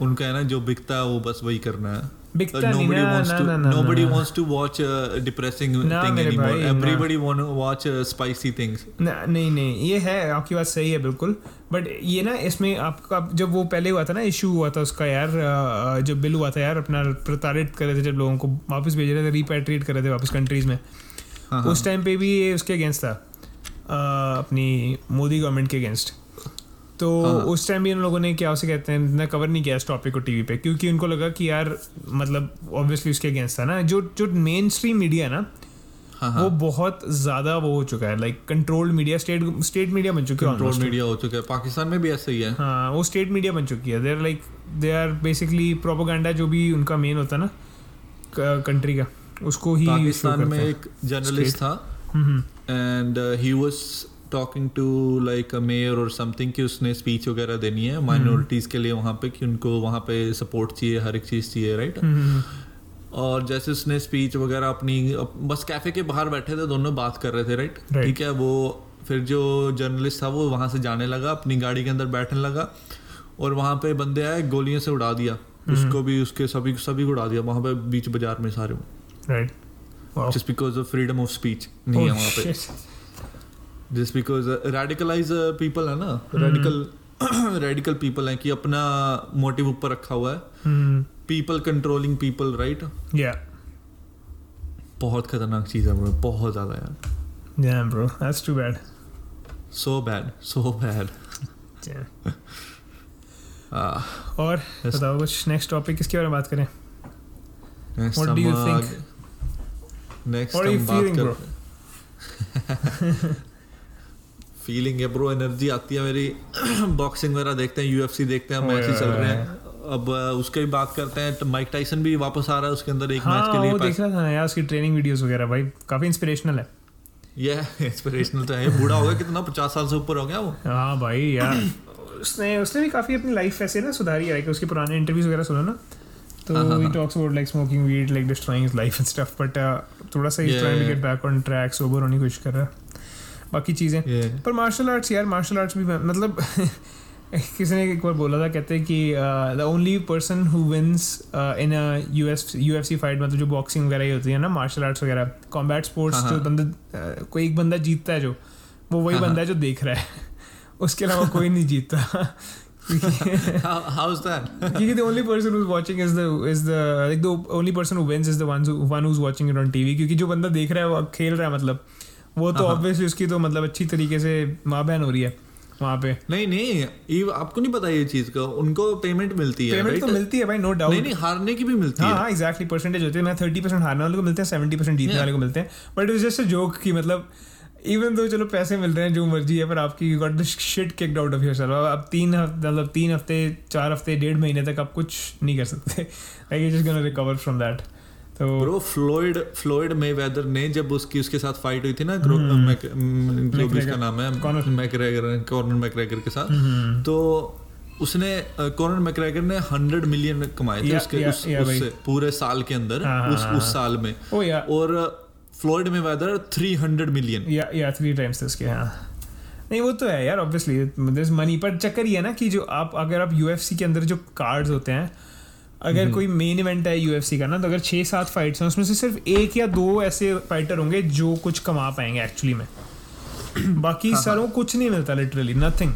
उनका है ना जो बिकता है वो बस वही करना है। Uh, नहीं nobody wants to ना, ना, nobody wants to watch a depressing thing anymore. everybody want to watch uh, spicy things. नहीं नहीं ये है आपकी बात सही है बिल्कुल। बट ये ना इसमें आपका जब वो पहले हुआ था ना इशू हुआ था उसका यार अ, जब बिल हुआ था यार अपना प्रताड़ित कर रहे थे जब लोगों को वापस भेज रहे थे रिपैट्रिएट कर रहे थे वापस कंट्रीज़ में। हाँ, उस टाइम पे भी ये उसके अगेंस्ट था। अपनी मोदी गवर्नमेंट के अगेंस्ट तो हाँ। उस टाइम भी इन लोगों ने क्या उसे कहते हैं ना कवर नहीं किया इस टॉपिक को टीवी पे क्योंकि उनको लगा कि यार मतलब ऑब्वियसली उसके अगेंस्ट था ना। जो जो मेन स्ट्रीम मीडिया है ना हाँ हाँ। वो बहुत ज़्यादा वो हो चुका है like controlled media state state media बन चुकी है कंट्रोल almost. मीडिया हो चुका है। पाकिस्तान में भी ऐसा ही है। हाँ वो स्टेट मीडिया बन चुकी है। They are like they are basically propaganda जो भी उनका मेन होता है ना कंट्री का उसको ही पाकिस्तान में एक जर्नलिस्ट था and he was talking to like a mayor और समथिंग कि उसने स्पीच वगैरह देनी है माइनॉरिटीज के लिए वहाँ पे कि उनको वहाँ पे सपोर्ट चाहिए हर एक चीज़ चाहिए राइट हम्म, हम्म, और जैसे उसने स्पीच वगैरह अपनी बस कैफ़े के बाहर बैठे थे दोनों बात कर रहे थे राइट ठीक है वो फिर जो जर्नलिस्ट था वो वहाँ से जाने लगा अपनी गाड़ी के अंदर बैठने लगा और वहाँ पे बंदे आए गोलियों से उड़ा दिया। हम्म। उसको भी उसके सभी सभी को उड़ा दिया वहाँ पे बीच बाज़ार में सारे। Right just because of freedom of speech नहीं है Oh, वहाँ पे. जस्ट बिकॉज़ रेडिकलाइज पीपल है ना। रेडिकल रेडिकल पीपल है कि अपना मोटिव ऊपर रखा हुआ है. People controlling people right Yeah. बहुत खतरनाक चीज़ है bro, बहुत ज़्यादा यार Yeah, bro. That's too bad. So bad so bad Yeah. [laughs] और. बताओ कुछ नेक्स्ट टॉपिक किसके बारे में बात करें What do you think? Next हम बात? कर [laughs] [laughs] फीलिंग है ब्रो एनर्जी आती है मेरी। [clears throat] बॉक्सिंग वगैरह देखते हैं यूएफसी देखते हैं मैच ही चल रहे हैं। अब उसके भी बात करते हैं तो माइक टाइसन भी वापस आ रहा है उसके अंदर एक मैच हाँ के वो लिए देख रहा था यार उसकी ट्रेनिंग वीडियोस वगैरह भाई काफ़ी इंस्पिरेशनल है। ये [laughs] इंस्पिरेशनल तो है बूढ़ा हो गया कितना पचास साल से ऊपर हो गया वो? हाँ भाई यार। [clears throat] उसने उसने भी काफ़ी अपनी लाइफ ऐसे ना सुधारी है उसके पुराने इंटरव्यूज़ वगैरह सुनो ना। तो हाँ। Talks about like smoking weed like destroying his life and stuff but थोड़ा सा ही trying to get back on track sober होने की कोशिश कर रहा है। बाकी चीज़ें। पर मार्शल आर्ट्स यार मार्शल आर्ट्स भी मतलब [laughs] किसी ने एक बार बोला था कहते हैं कि the only person who wins in U S U F C fight मतलब जो बॉक्सिंग वगैरह ही होती है ना मार्शल आर्ट्स वगैरह कॉम्बैट स्पोर्ट्स हाँ, जो हाँ। बंदा uh, कोई एक बंदा जीतता है जो वो वही हाँ, बंदा है जो देख रहा है। [laughs] उसके अलावा कोई नहीं जीतता। [laughs] क्योंकि how is that the only person who's watching is the is the like the only person who wins is the one who one who's watching it on TV क्योंकि जो बंदा देख रहा है वो खेल रहा है मतलब। वो तो हाँ, हाँ। ऑब्वियसली उसकी तो मतलब अच्छी तरीके से माँ बहन हो रही है वहाँ पे। नहीं नहीं ये आपको नहीं पता ये चीज़ का? उनको पेमेंट मिलती है पेमेंट तो मिलती है भाई नो नहीं डाउट नहीं नहीं हारने की भी मिलती हाँ है। हाँ एग्जैक्टली परसेंटेज होती है। मैं थर्टी परसेंट हारने वाले को मिलते हैं सेवेंटी परसेंट जीतने वाले को मिलते हैं। But is just a joke की मतलब इवन तो चलो पैसे मिल रहे हैं जो मर्ज़ी है पर आपकी you got the shit kicked out of yourself अब तीन हफ़्ते मतलब तीन हफ़्ते चार हफ़्ते डेढ़ महीने तक आप कुछ नहीं कर सकते। Like you just gonna recover from that तो ब्रो फ्लोइड फ्लोइड मेवेदर ने जब उसकी उसके साथ फाइट हुई थी ना ग्रो- हम्म। जो भी उसका नाम है. मैकग्रेगर कॉर्नर मैकग्रेगर के साथ। हम्म, तो उसने कॉर्नर मैकग्रेगर ने हंड्रेड मिलियन कमाए थे उसके उस, उससे पूरे साल के अंदर हाँ, हाँ, उस हाँ, उस साल में। और Floyd Mayweather three hundred million या या थ्री टाइम्स उसके हाँ। नहीं वो तो है यार ऑब्वियसली दिस मनी पर चक्कर ये है ना कि जो आप अगर आप यूएफसी के अंदर जो कार्ड्स होते हैं अगर कोई मेन इवेंट है यूएफसी का ना तो अगर छः सात फाइट्स हैं उसमें से सिर्फ़ एक या दो ऐसे फाइटर होंगे जो कुछ कमा पाएँगे एक्चुअली में। [clears throat] बाकी सारों को कुछ नहीं मिलता लिटरली नथिंग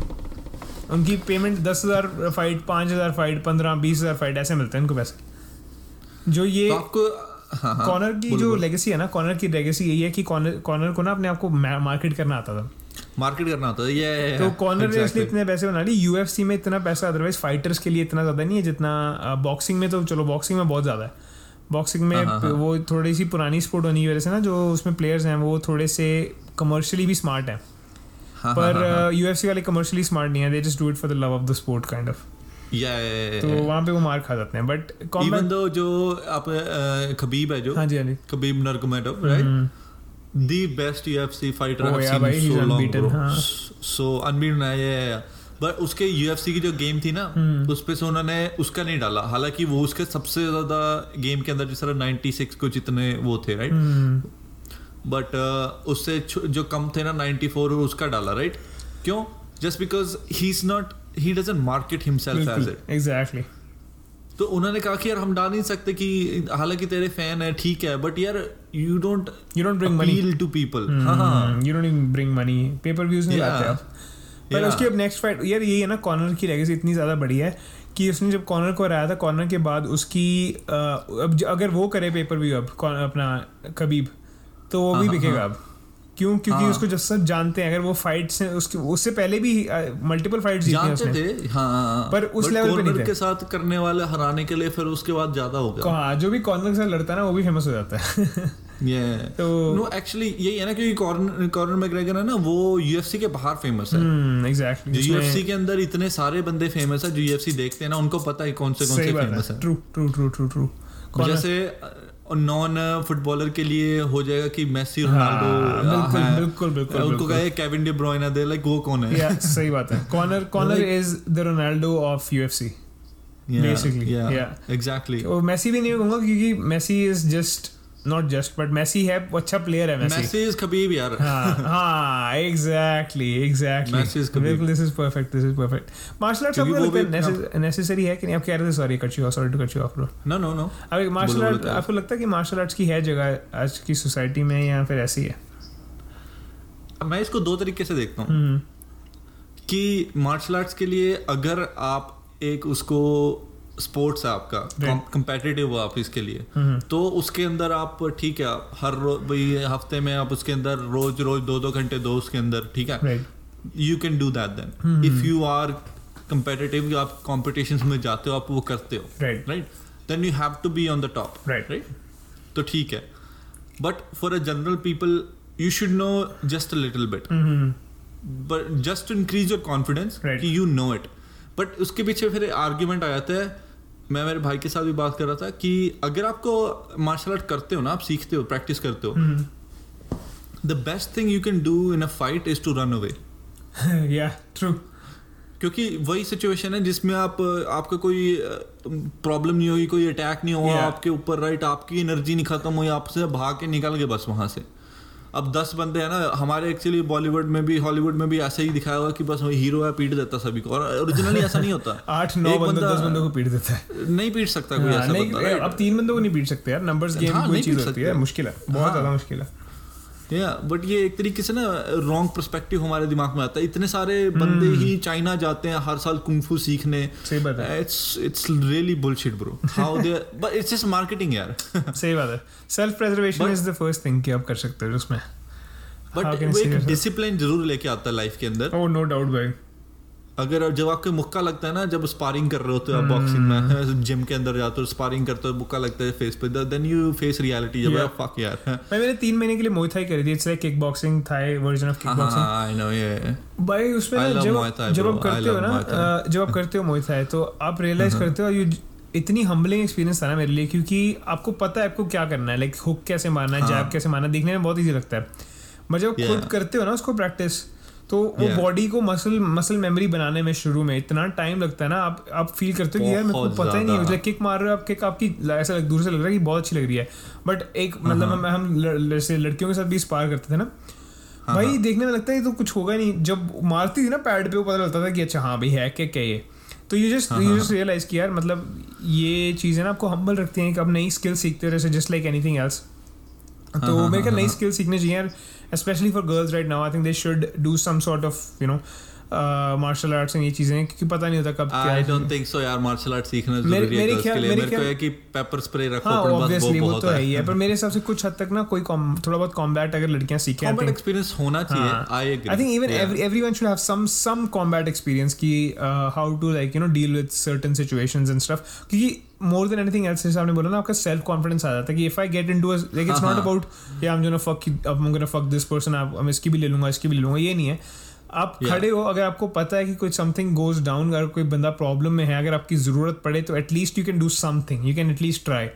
उनकी पेमेंट दस हज़ार फाइट पाँच हज़ार फाइट पंद्रह बीस हज़ार फाइट ऐसे मिलते हैं उनको पैसे। जो ये तो आपको हाँ हाँ। कॉर्नर की जो। लेगेसी है ना कॉर्नर की लेगेसी यही है कि कॉर्नर कॉर्नर को ना अपने आप को मार्केट करना आता था। मार्केट करना होता है। ये तो कॉर्नर ने exactly. इसलिए इतने पैसे बना लिए। यूएफसी में इतना पैसा अदरवाइज़ फाइटर्स के लिए इतना ज़्यादा नहीं है जितना बॉक्सिंग में तो चलो बॉक्सिंग में बहुत ज़्यादा है। बॉक्सिंग में हाँ, हाँ, हाँ। वो थोड़ी सी पुरानी स्पोर्ट होने की वजह से ना जो उसमें प्लेयर्स हैं वो थोड़े से कमर्शियली भी स्मार्ट हैं। हाँ, पर। यूएफसी वाले कमर्शियली स्मार्ट नहीं है। They just do it for the love of the sport kind of तो. वहाँ पे वो मार खा जाते हैं। बट इवन दो जो आप खबीब है जो हाँ जी हाँ जी। Khabib Nurmagomedov right hmm, the best UFC fighter Oh, I've yeah, seen so long, unbeaten, bro. हाँ. So unbeaten है ये बट उसके UFC की जो गेम थी ना हम्म। उस पे से उन्होंने उसका नहीं डाला। हालाँकि वो उसके सबसे ज़्यादा गेम के अंदर जिस तरह 96 को जितने वो थे राइट बट उससे छु- जो कम थे ना 94 और उसका डाला राइट क्यों? Just because he is not he doesn't market himself as it exactly तो उन्होंने कहा कि यार हम डाल नहीं सकते कि हालाँकि तेरे फ़ैन है ठीक है बट यार you don't you don't bring money to people हाँ हाँ you don't even bring money pay per views नहीं. लाते आप। पर Yeah. उसकी अब नेक्स्ट फाइट यार यही है ना कॉर्नर की लेगेसी इतनी ज़्यादा बड़ी है कि उसने जब कॉर्नर को हराया था कॉर्नर के बाद उसकी अब अगर वो करे पेपर व्यू अब अपना कबीब तो वो भी हाँ, बिकेगा हाँ। अब। क्यों? क्योंकि हाँ। उसको जब सब जानते हैं अगर वो फाइट से उसके उससे पहले भी मल्टीपल फाइट जीती हैं जानते थे हाँ पर उस level पे नहीं थे। के साथ करने वाले हराने के लिए फिर उसके बाद ज़्यादा हो गया। हाँ जो भी कॉर्नर के साथ लड़ता है ना वो भी फ़ेमस हो जाता है। [laughs] तो नो एक्चुअली यही है ना क्योंकि कॉर्नर कॉर्नर मैग्रेगर है ना वो यूएफसी के बाहर फ़ेमस है। एग्जैक्टली जो यूएफसी के अंदर इतने सारे बंदे फ़ेमस है जो यूएफसी देखते हैं ना उनको पता है कौन से कौन से फ़ेमस है। है। True true true true true जैसे नॉन फुटबॉलर के लिए हो जाएगा कि मेसी हाँ, रोनाल्डो बिल्कुल, बिल्कुल, बिल्कुल, उनको कहे केविन डी ब्रुयने दे लाइक वो कौन है? सही बात है। Conor Conor is the Ronaldo of UFC basically, yeah. Exactly और मेसी भी नहीं कहूँगा क्योंकि Messi is just not just but Messi है वो अच्छा प्लेयर है मैसी मैसी इज़ खबीब यार हाँ एग्जैक्टली एग्जैक्टली Khabib. बिल्कुल this is perfect this is perfect martial arts क्योंकि आपको लगता है नेसेसरी है कि नहीं? आप कह रहे थे sorry cut you sorry to cut you off bro no no no अब मार्शल आर्ट आपको लगता है कि मार्शल आर्ट्स की है जगह आज की सोसाइटी में या फिर ऐसी है? मैं इसको दो तरीके से देखता हूँ। हम्म। कि मार्शल आर्ट्स के लिए अगर आप एक उसको स्पोर्ट्स है आपका कंपेटिटिव हो आप इसके लिए। तो उसके अंदर आप ठीक है हर भाई हफ़्ते में आप उसके अंदर रोज रोज दो दो घंटे दो उसके अंदर ठीक है? You can do that then if you are competitive आप कॉम्पिटिशन में जाते हो आप वो करते हो। Right then you have to be on the top right right तो ठीक है। But for a general people you should know just a little bit but just increase your confidence कि यू नो इट बट उसके पीछे फिर argument आ जाता है। मैं मेरे भाई के साथ भी बात कर रहा था कि अगर आपको मार्शल आर्ट करते हो ना आप सीखते हो प्रैक्टिस करते हो the best thing you can do in a fight is to run away या ट्रू क्योंकि वही सिचुएशन है जिसमें आप आपका कोई प्रॉब्लम नहीं होगी कोई अटैक नहीं हुआ Yeah. आपके ऊपर राइट आपकी एनर्जी नहीं खत्म हुई आपसे भाग के निकल गए बस वहाँ से। अब दस बंदे हैं ना हमारे एक्चुअली बॉलीवुड में भी हॉलीवुड में भी ऐसे ही दिखाया हुआ कि बस वही हीरो है पीट देता सभी को। और ओरिजिनली ऐसा नहीं होता। [laughs] आठ नौ बंदे दस बंदे को पीट देता है। नहीं पीट सकता कोई हाँ, ऐसा नहीं बंदा अब तीन बंदे को नहीं पीट सकते यार नंबर्स गेम हाँ, कोई चीज़ होती है मुश्किल है बहुत हाँ। ज़्यादा मुश्किल है। या बट ये एक तरीके से ना रॉन्ग पर्सपेक्टिव हमारे दिमाग में आता है। इतने सारे बंदे ही चाइना जाते हैं हर साल कुंफू सीखने। सही बात है। It's it's really bullshit bro how they but it's just marketing यार। [laughs] सही बात है। Self preservation is the first thing कि आप कर सकते हो उसमें। बट वो एक डिसिप्लिन ज़रूर लेके आता है लाइफ के अंदर। ओह नो डाउट भाई। अगर जब आपको मुक्का लगता है ना जब स्पारिंग कर रहे होते हो आप बॉक्सिंग में [laughs] जिम के अंदर जाते हो स्पारिंग करते हो मुक्का लगता है फेस पे देन यू फेस रियलिटी जब Yeah. फक यार भाई मैंने तीन महीने के लिए मोई थाई करी थी it's like kick boxing Thai version of kick हाँ बॉक्सिंग हाँ आई नो ये भाई उसमें जब जब आप करते हो ना जब आप करते हो मोई थाई तो आप रियलाइज़ करते हो यू इतनी हम्बलिंग एक्सपीरियंस था ना मेरे लिए क्योंकि आपको पता है आपको क्या करना है लाइक हुक कैसे मारना है हाँ. जैब कैसे मारना है देखने में बहुत ईजी लगता है। मगर जब खुद करते हो ना उसको प्रैक्टिस तो वो बॉडी को मसल मसल मेमोरी बनाने में शुरू में इतना टाइम लगता है ना आप आप फील करते हो कि यार मेरे को पता ही नहीं। है किक मार रहे हो आप किक आपकी ऐसा लग- दूर से लग रहा है कि बहुत अच्छी लग रही है। बट एक हाँ, मतलब हम हम जैसे लड़कियों के साथ भी स्पार करते थे ना भाई देखने में लगता है तो कुछ होगा नहीं। जब मारती थी ना पैड पे वो पता लगता था कि अच्छा हाँ भाई है क्या क्या ये। तो you just you just realize कि यार मतलब ये चीज़ें ना आपको हम्बल रखती हैं कि आप नई स्किल सीखते हो जैसे जस्ट लाइक एनीथिंग एल्स तो मेरे ख्याल नई स्किल सीखनी चाहिए यार specially for girls right now I think they should do some sort of you know martial arts ये चीज़ें क्योंकि पता नहीं होता कब क्या आई डोंट थिंक सो यार मार्शल आर्ट सीखना ज़रूरी है मेरे को है कि पेपर स्प्रे रखो हाँ, अपने पास वो तो है। ही पर मेरे हिसाब से कुछ हद तक ना कोई थोड़ा बहुत कॉम्बैट अगर लड़कियाँ सीखें कॉम्बैट एक्सपीरियंस होना चाहिए I agree I think even everyone should have some some combat experience कि how to like you know deal with certain situations and stuff क्योंकि मोर देन एनीथिंग एल्स जैसे आपने बोला ना आपका सेल्फ कॉन्फिडेंस आ जाता है कि if I get in like it's not about I am जो ना फक अब मुझे ना फक दिस पर्सन आप हम इसकी भी ले लूँगा इसकी भी ले लूँगा ये नहीं है। आप Yeah. खड़े हो अगर आपको पता है कि कोई समथिंग गोज डाउन अगर कोई बंदा प्रॉब्लम में है अगर आपकी ज़रूरत पड़े तो at least you can do something you can at least try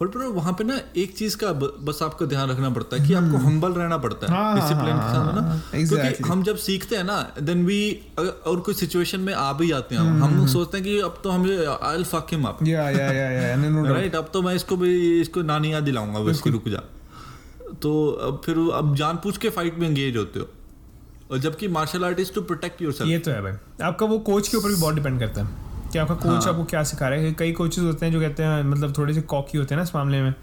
पर ब्रो वहाँ पे ना एक चीज़ का बस आपको ध्यान रखना पड़ता है कि आपको हम्बल रहना पड़ता है डिसिप्लिन के साथ ना? हाँ, क्योंकि हम जब सीखते हैं ना देन वी और कोई सिचुएशन में आ भी जाते हैं हम। हम सोचते हैं कि अब तो हम I will fuck him up या या या या राइट अब तो मैं इसको भी इसको नानी याद दिलाऊँगा बस रुक जा। तो अब फिर अब जान पूछ के फाइट में एंगेज होते हो। और जबकि martial art is to protect your ये तो है भाई। आपका वो कोच के ऊपर भी बहुत डिपेंड करता है कि आपका कोच हाँ। आपको क्या सिखा रहा है। कई कोचेस होते हैं जो कहते हैं मतलब थोड़े से कॉकी होते हैं ना इस मामले में।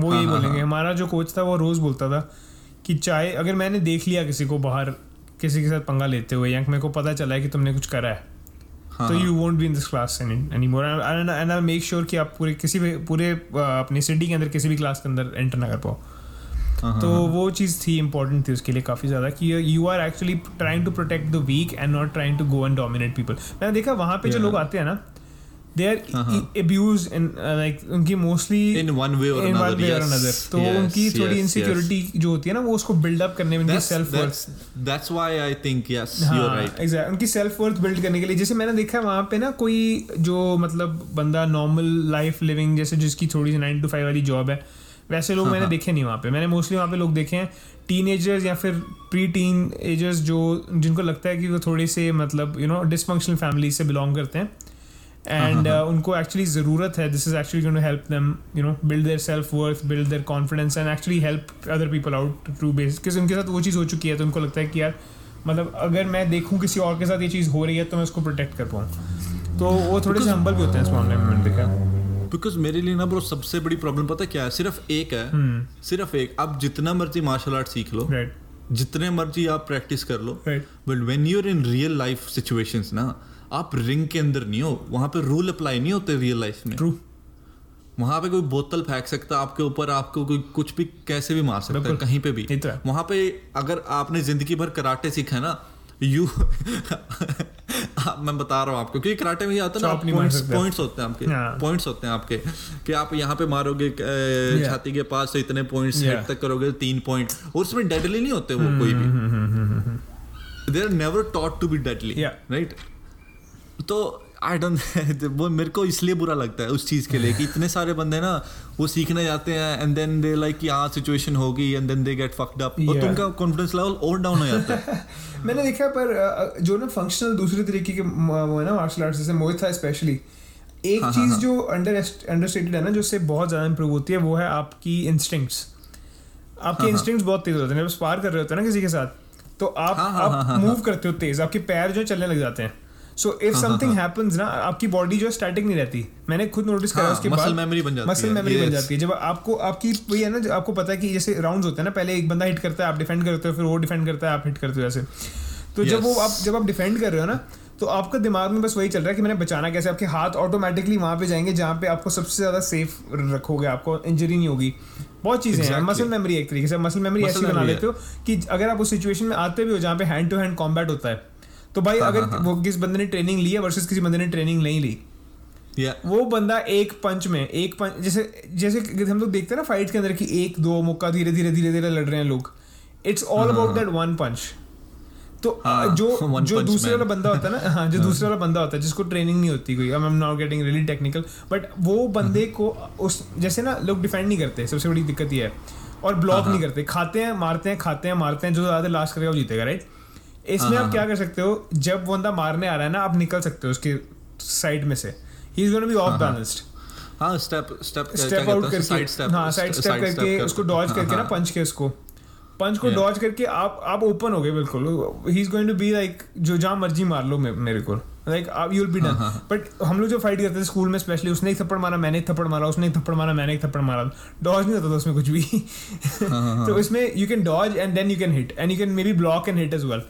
वो हाँ, यही हाँ, बोलेंगे हाँ। हमारा जो कोच था वो रोज बोलता था कि चाहे अगर मैंने देख लिया किसी को बाहर किसी के साथ पंगा लेते हुए या मेरे को पता चला है कि तुमने कुछ करा है हाँ, तो you won't be in this class any more and I make sure कि आप पूरे किसी भी पूरे अपनी सिटी के अंदर किसी भी क्लास के अंदर एंटर ना कर पाओ। तो वो चीज़ थी इंपॉर्टेंट थी उसके लिए काफ़ी ज़्यादा कि you are actually trying to protect the weak and not trying to go and dominate people मैंने देखा वहाँ पे जो लोग आते हैं ना दे आर हाँ, हाँ. अब्यूज इन लाइक उनकी मोस्टली इन वन वे और इन वन अनदर वे और अनदर तो उनकी थोड़ी इनसिक्योरिटी जो होती है ना वो उसको बिल्डअप करने में उनकी self worth that's why I think yes you are right exact उनकी सेल्फ वर्थ बिल्ड करने के लिए। जैसे मैंने देखा है वहाँ पे ना कोई जो मतलब बंदा नॉर्मल लाइफ लिविंग जैसे जिसकी थोड़ी सी नाइन टू फाइव वाली जॉब है वैसे लोग हाँ, मैंने हाँ. देखे नहीं वहाँ पे। मैंने मोस्टली वहाँ पे लोग देखे हैं टीन या फिर प्री टीन एजर्स जो जिनको लगता है कि वो थोड़े से मतलब यू नो डिसफंक्शनल फैमिली से बिलोंग करते हैं। एंड उनको एक्चुअली ज़रूरत है this is actually going to help them you know build their self worth build their confidence and actually help other people out to base क्योंकि उनके साथ वो चीज़ हो चुकी है तो उनको लगता है कि यार मतलब अगर मैं देखूँ किसी और के साथ ये चीज़ हो रही है तो मैं उसको प्रोटेक्ट कर पाऊँ। तो वो थोड़े से हम्बल भी होते हैं इस मामले में मैंने देखा बिकॉज़ मेरे लिए ना ब्रो सबसे बड़ी प्रॉब्लम पता क्या है? सिर्फ़ एक है। सिर्फ़ एक। आप जितना मर्ज़ी मार्शल आर्ट सीख लो। जितने मर्ज़ी आप प्रैक्टिस कर लो। But when you're in real life situations ना आप रिंग के अंदर नहीं हो। वहाँ पे रूल अप्लाई नहीं होते रियल लाइफ में। ट्रू वहाँ पे कोई बोतल फेंक सकता है आपके ऊपर आपको कोई कुछ भी कैसे भी मार सकता है कहीं पे भी। वहाँ पे अगर आपने ज़िंदगी भर कराटे सीखा है ना यू [laughs] मैं बता रहा हूँ आपको क्योंकि कराटे में ये आता है ना पॉइंट्स पॉइंट्स होते हैं आपके हाँ। पॉइंट्स होते हैं आपके कि आप यहाँ पे मारोगे छाती के पास से इतने पॉइंट्स. हेड तक करोगे तीन पॉइंट और उसमें डेडली नहीं होते वो कोई हम्म, भी there are never taught to be deadly right तो आई डोंट [laughs] वो मेरे को इसलिए बुरा लगता है उस चीज़ के लिए कि [laughs] इतने सारे बंदे ना वो सीखने जाते हैं एंड देन दे लाइक कि हाँ सिचुएशन होगी and then they get fucked up और. तुमका कॉन्फिडेंस लेवल और डाउन हो जाता है। [laughs] मैंने देखा पर जो ना फंक्शनल दूसरे तरीके के वो है ना मार्शल आर्ट्स जैसे मोहित था स्पेशली एक हाँ, चीज़ हाँ, जो अंडर अंडरस्टेटेड है ना जो उससे बहुत ज़्यादा इंप्रूव होती है वो है आपकी इंस्टिंक्ट्स आपके हाँ, इंस्टिंक्ट्स बहुत तेज होते हैं। जब स्पार कर रहे होते हैं ना किसी के साथ तो आप हाँ, हाँ, हाँ, आप हाँ, मूव करते हो तेज आपके पैर जो है चलने लग जाते हैं। So if something. हैपेंस ना आपकी बॉडी जो है स्टैटिक नहीं रहती। मैंने खुद नोटिस करा हाँ, उसके muscle बाद memory बन जाती मसल मेमोरी बन जाती है। जब आपको आपकी वही है ना आपको पता है कि जैसे राउंड्स होते हैं ना पहले एक बंदा हिट करता है आप डिफेंड करते हो फिर वो डिफेंड करता है आप हिट करते हो ऐसे। तो जब वो आप जब आप डिफेंड कर रहे हो ना तो आपका दिमाग में बस वही चल रहा है कि मैंने बचाना कैसे आपके हाथ ऑटोमेटिकली वहाँ पे जाएँगे जहाँ पे आपको सबसे ज़्यादा सेफ़ रखोगे आपको इंजरी नहीं होगी। बहुत चीज़ें हैं मसल मेमोरी एक तरीके से मसल मेमोरी ऐसी बना लेते हो। कि अगर आप उस सिचुएशन में आते भी हो जहाँ पे हैंड टू हैंड कॉम्बैट होता है तो भाई हाँ, अगर हाँ, हाँ. वो किस बंदे ने ट्रेनिंग ली है वर्सेस किसी बंदे ने ट्रेनिंग नहीं ली। या वो बंदा एक पंच में एक पंच जैसे जैसे हम लोग देखते हैं ना फाइट के अंदर कि एक दो मुक्का धीरे धीरे धीरे धीरे लड़ रहे हैं लोग। It's all about that one punch तो हाँ, जो [laughs] जो दूसरे वाला बंदा होता है ना [laughs] हाँ जो दूसरे वाला बंदा होता है जिसको ट्रेनिंग नहीं होती कोई I am not getting really technical but वो बंदे को उस जैसे ना लोग डिफेंड नहीं करते सबसे बड़ी दिक्कत ये है और ब्लॉक नहीं करते खाते हैं मारते हैं खाते हैं मारते हैं जो ज़्यादा लास्ट करेगा वो जीतेगा राइट इसमें आप क्या कर सकते हो जब वो बंदा मारने आ रहा है ना आप निकल सकते हो उसके साइड में से। He is gonna be off balanced हाँ स्टेप स्टेप स्टेप आउट करके। साइड स्टेप हाँ साइड स्टेप करके उसको डॉज करके ना पंच के उसको। पंच को डॉज करके आप आप ओपन हो गए बिल्कुल। He is going to be like जो जहाँ मर्ज़ी मार लो मेरे को। लाइक आप you will be done but हम लोग जो फाइट करते थे स्कूल में स्पेशली उसने एक थप्पड़ मारा मैंने एक थप्पड़ मारा उसने एक थप्पड़ मारा मैंने एक थप्पड़ मारा। डॉज नहीं होता था उसमें कुछ भी। [laughs] तो इसमें you can dodge and then you can hit and you can maybe block and hit as well